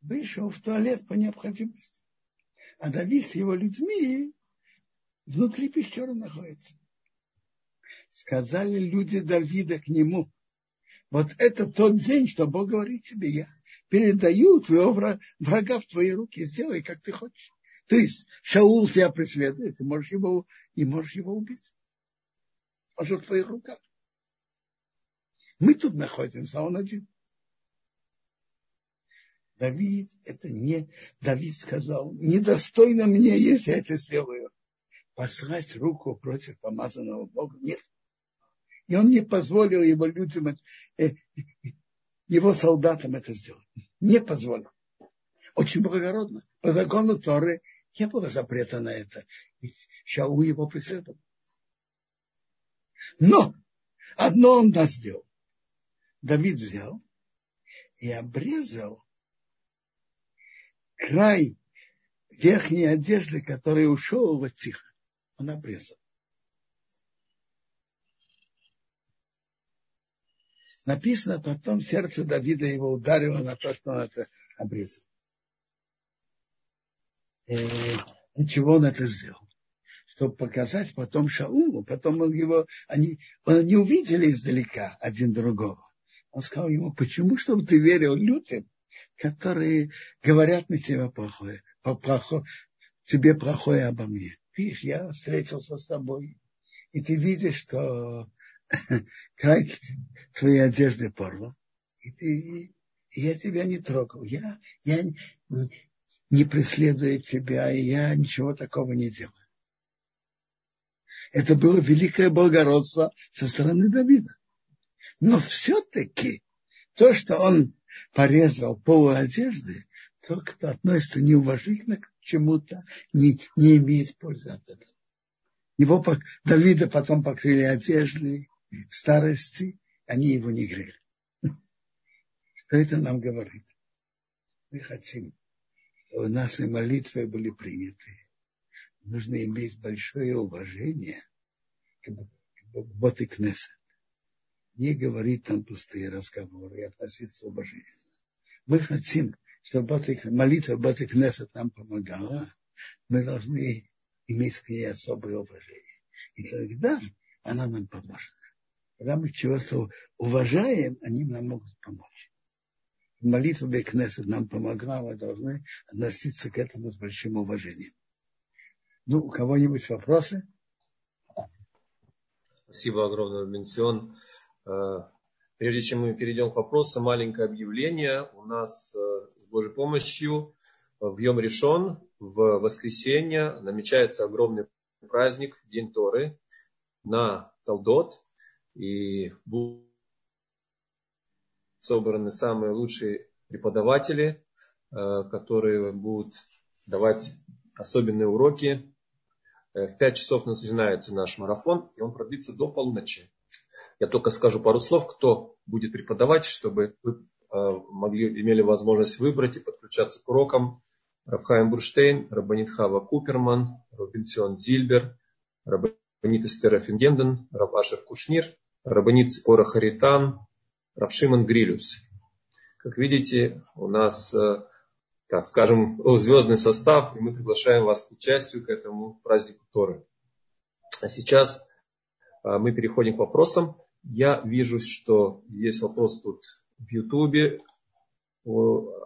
вышел в туалет по необходимости. А Давид с его людьми внутри пещеры находится. Сказали люди Давида к нему, вот это тот день, что Бог говорит тебе, я передаю твоего врага в твои руки, сделай, как ты хочешь. То есть Шаул тебя преследует, и можешь его, и можешь его убить. Он же в твоих руках. Мы тут находимся, а он один. Давид, это не, Давид сказал, недостойно мне, если я это сделаю. Послать руку против помазанного Бога нет. И он не позволил его людям, э, его солдатам это сделать. Не позволил. Очень благородно. По закону Торы Не было запрета на это. Ведь Шаул его преследовал. Но одно он нас сделал. Давид взял и обрезал край верхней одежды, который ушел от тихо. Он обрезал. Написано, потом сердце Давида его ударило на то, что он это обрезал. И для чего он это сделал? Чтобы показать потом Шаулу, потом он его, они, они увидели издалека один другого. Он сказал ему, почему, чтобы ты верил людям, которые говорят на тебя плохое, плохое тебе плохое обо мне. Видишь, я встретился с тобой, и ты видишь, что край твоей одежды порвал, и ты и я тебя не трогал. Я, я не, преследую тебя, и я ничего такого не делаю. Это было великое благородство со стороны Давида. Но все-таки то, что он порезал полу одежды, то, кто относится неуважительно к чему-то, не, не имеет пользы от этого. Его, Давида потом покрыли одежды в старости, они его не грели. Что это нам говорит? Мы хотим, чтобы наши молитвы были приняты. Нужно иметь большое уважение к Боты Кнессет не говорить там пустые разговоры и относиться уважительно. Мы хотим, чтобы молитва Баты Кнессет нам помогала. Мы должны иметь к ней особое уважение. И тогда она нам поможет. Когда мы чего-то уважаем, они нам могут помочь. Молитва Бекнесет нам помогла, мы должны относиться к этому с большим уважением. Ну, у кого-нибудь вопросы? Спасибо огромное, Бенсион. Э, прежде чем мы перейдем к вопросу, маленькое объявление. У нас э, с Божьей помощью в Йом Решон в воскресенье намечается огромный праздник, День Торы, на Талдот. И будут собраны самые лучшие преподаватели, э, которые будут давать особенные уроки. В 5 часов начинается наш марафон, и он продлится до полночи. Я только скажу пару слов, кто будет преподавать, чтобы вы э, могли, имели возможность выбрать и подключаться к урокам. Рафхайм Бурштейн, Рабанит Хава Куперман, Робинсион Зильбер, Рабанит Эстера Фингенден, Рабашер Кушнир, Рабанит Ципора Харитан, Равшиман Грилюс. Как видите, у нас, э, так скажем, звездный состав, и мы приглашаем вас к участию к этому празднику Торы. А сейчас э, мы переходим к вопросам. Я вижу, что есть вопрос тут в Ютубе.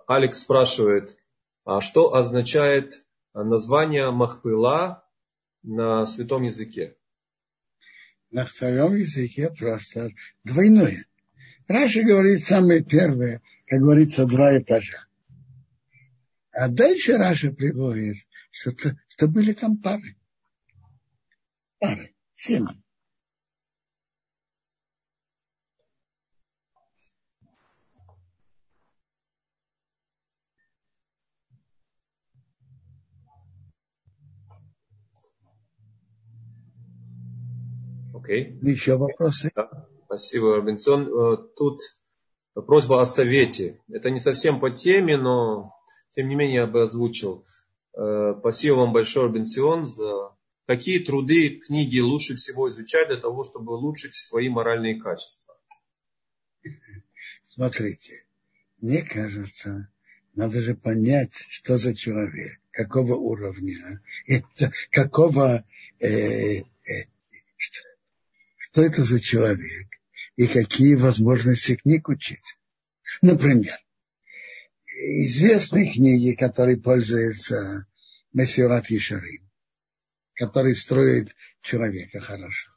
Алекс спрашивает, а что означает название Махпыла на святом языке? На втором языке просто двойное. Раша говорит самое первое, как говорится, два этажа. А дальше Раша приводит, что, что были там пары. Пары, семь. Окей. Еще вопросы? Да. Спасибо, Робинсон. Э, тут просьба о совете. Это не совсем по теме, но тем не менее я бы озвучил. Э, спасибо вам большое, Робинсон, за какие труды, книги лучше всего изучать для того, чтобы улучшить свои моральные качества. Смотрите, мне кажется, надо же понять, что за человек, какого уровня, какого, э, э, что это за человек и какие возможности книг учить. Например, известные книги, которые пользуются Мессиорат Ешарим, который строит человека хорошо.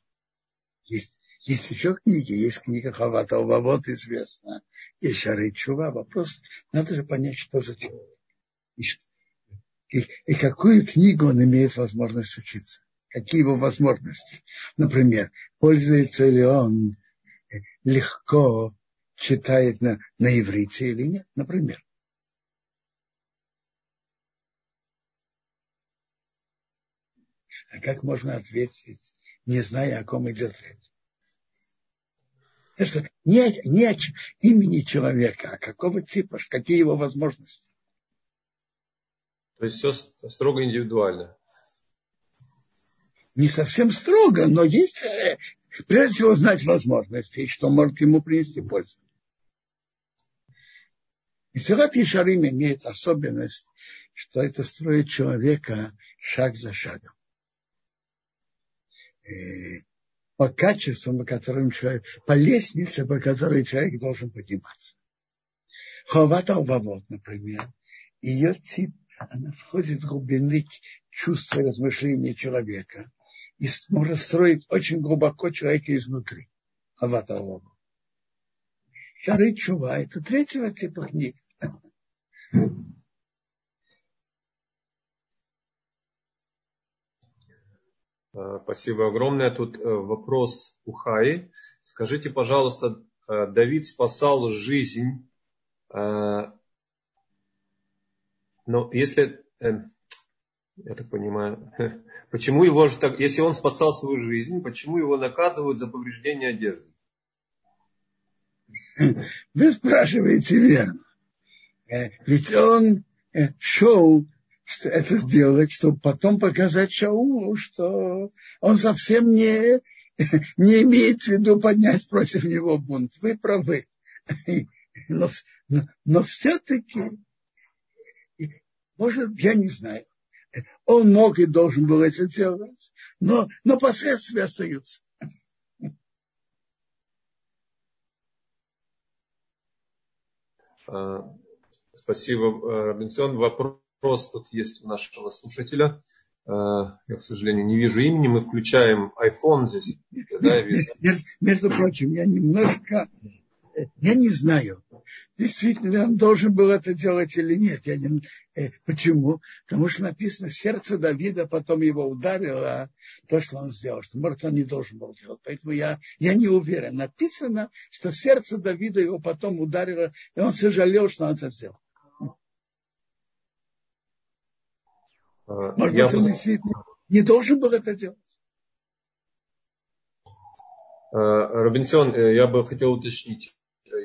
Есть, есть еще книги, есть книга Хавата вот известна, есть Шары Чува. Вопрос, надо же понять, что за человек. И, и, и какую книгу он имеет возможность учиться какие его возможности. Например, пользуется ли он легко читает на, на иврите или нет, например. А как можно ответить, не зная, о ком идет речь? Это не, не имени человека, а какого типа, какие его возможности. То есть все строго индивидуально. Не совсем строго, но есть э, прежде всего знать возможности, и что может ему принести пользу. И Сират Ишарим имеет особенность, что это строит человека шаг за шагом. И по качествам, по которым человек, по лестнице, по которой человек должен подниматься. Ховата Убавот, например, ее тип, она входит в глубины чувства размышления человека и может строить очень глубоко человека изнутри. Убавот. Шары Чува – это третьего типа книг. Э, спасибо огромное. Тут э, вопрос у Хаи. Скажите, пожалуйста, э, Давид спасал жизнь, но если, я так понимаю, почему его же так, если он спасал свою жизнь, почему его наказывают за повреждение одежды? Вы спрашиваете верно. Ведь он шел это сделать, чтобы потом показать Шаулу, что он совсем не, не имеет в виду поднять против него бунт. Вы правы. Но, но, но все-таки, может, я не знаю, он мог и должен был это делать, но, но последствия остаются. А, спасибо, Робинсон. Вопрос тут есть у нашего слушателя. Э, я, к сожалению, не вижу имени. Мы включаем iPhone здесь. Да, вижу. Между прочим, я немножко, я не знаю, действительно он должен был это делать или нет. Я не, э, почему? Потому что написано, сердце Давида потом его ударило, то, что он сделал, что, может, он не должен был делать. Поэтому я, я не уверен. Написано, что сердце Давида его потом ударило, и он сожалел, что он это сделал. Может я быть, он действительно не должен был это делать. Э, Робинсон, э, я бы хотел уточнить.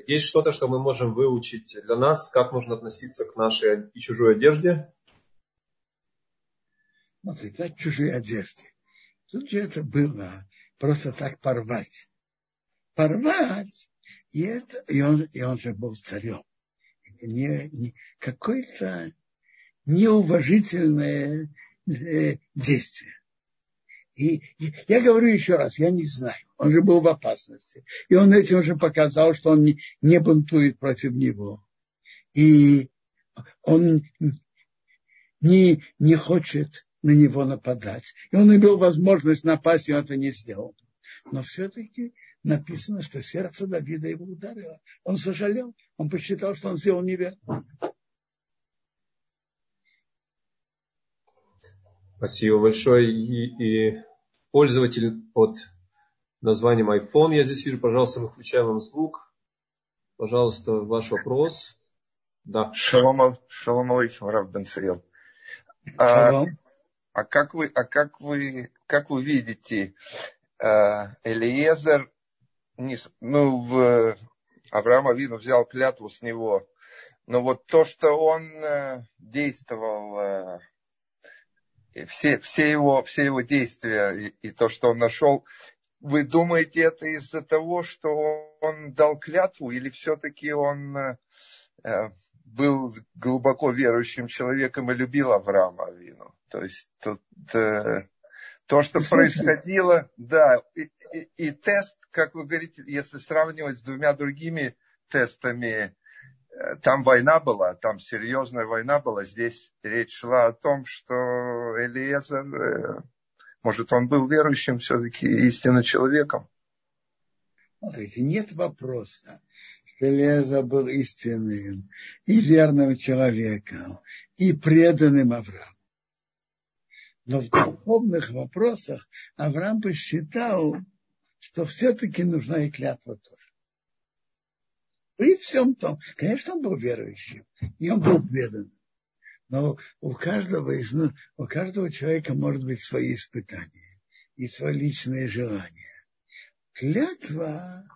Есть что-то, что мы можем выучить для нас, как нужно относиться к нашей и чужой одежде? Смотри, как чужой одежде. Тут же это было просто так порвать. Порвать. И, это, и, он, и он же был царем. Это не, не какой-то неуважительное э, действие. И, я говорю еще раз, я не знаю. Он же был в опасности. И он этим уже показал, что он не бунтует против него. И он не, не хочет на него нападать. И он имел возможность напасть, и он это не сделал. Но все-таки написано, что сердце Давида его ударило. Он сожалел, он посчитал, что он сделал неверно. Спасибо большое. И, и пользователь под названием iPhone, я здесь вижу, пожалуйста, мы включаем вам звук. Пожалуйста, ваш вопрос. Да. Шалом, шалом алейкум, Рав Бенцелел. А, а как вы, а как вы, как вы видите, а, Элиезер, ну, в Авраам Авину взял клятву с него, но вот то, что он э, действовал э, все, все, его, все его действия и, и то, что он нашел, вы думаете, это из-за того, что он дал клятву, или все-таки он э, был глубоко верующим человеком и любил Авраама Авину? То есть тут э, то, что происходило, да, и, и, и тест, как вы говорите, если сравнивать с двумя другими тестами, там война была, там серьезная война была. Здесь речь шла о том, что Элиезер, э, может, он был верующим все-таки истинно человеком. Нет вопроса, что Элиезер был истинным и верным человеком, и преданным Аврааму. Но в духовных вопросах Авраам посчитал, что все-таки нужна и клятва тоже. И всем том. Конечно, он был верующим, и он был предан. Но у каждого, из, у каждого человека может быть свои испытания и свои личные желания. Клятва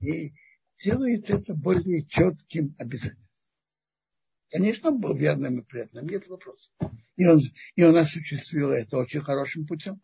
и делает это более четким обязательно. Конечно, он был верным и преданным, нет вопроса. И он, и он осуществил это очень хорошим путем.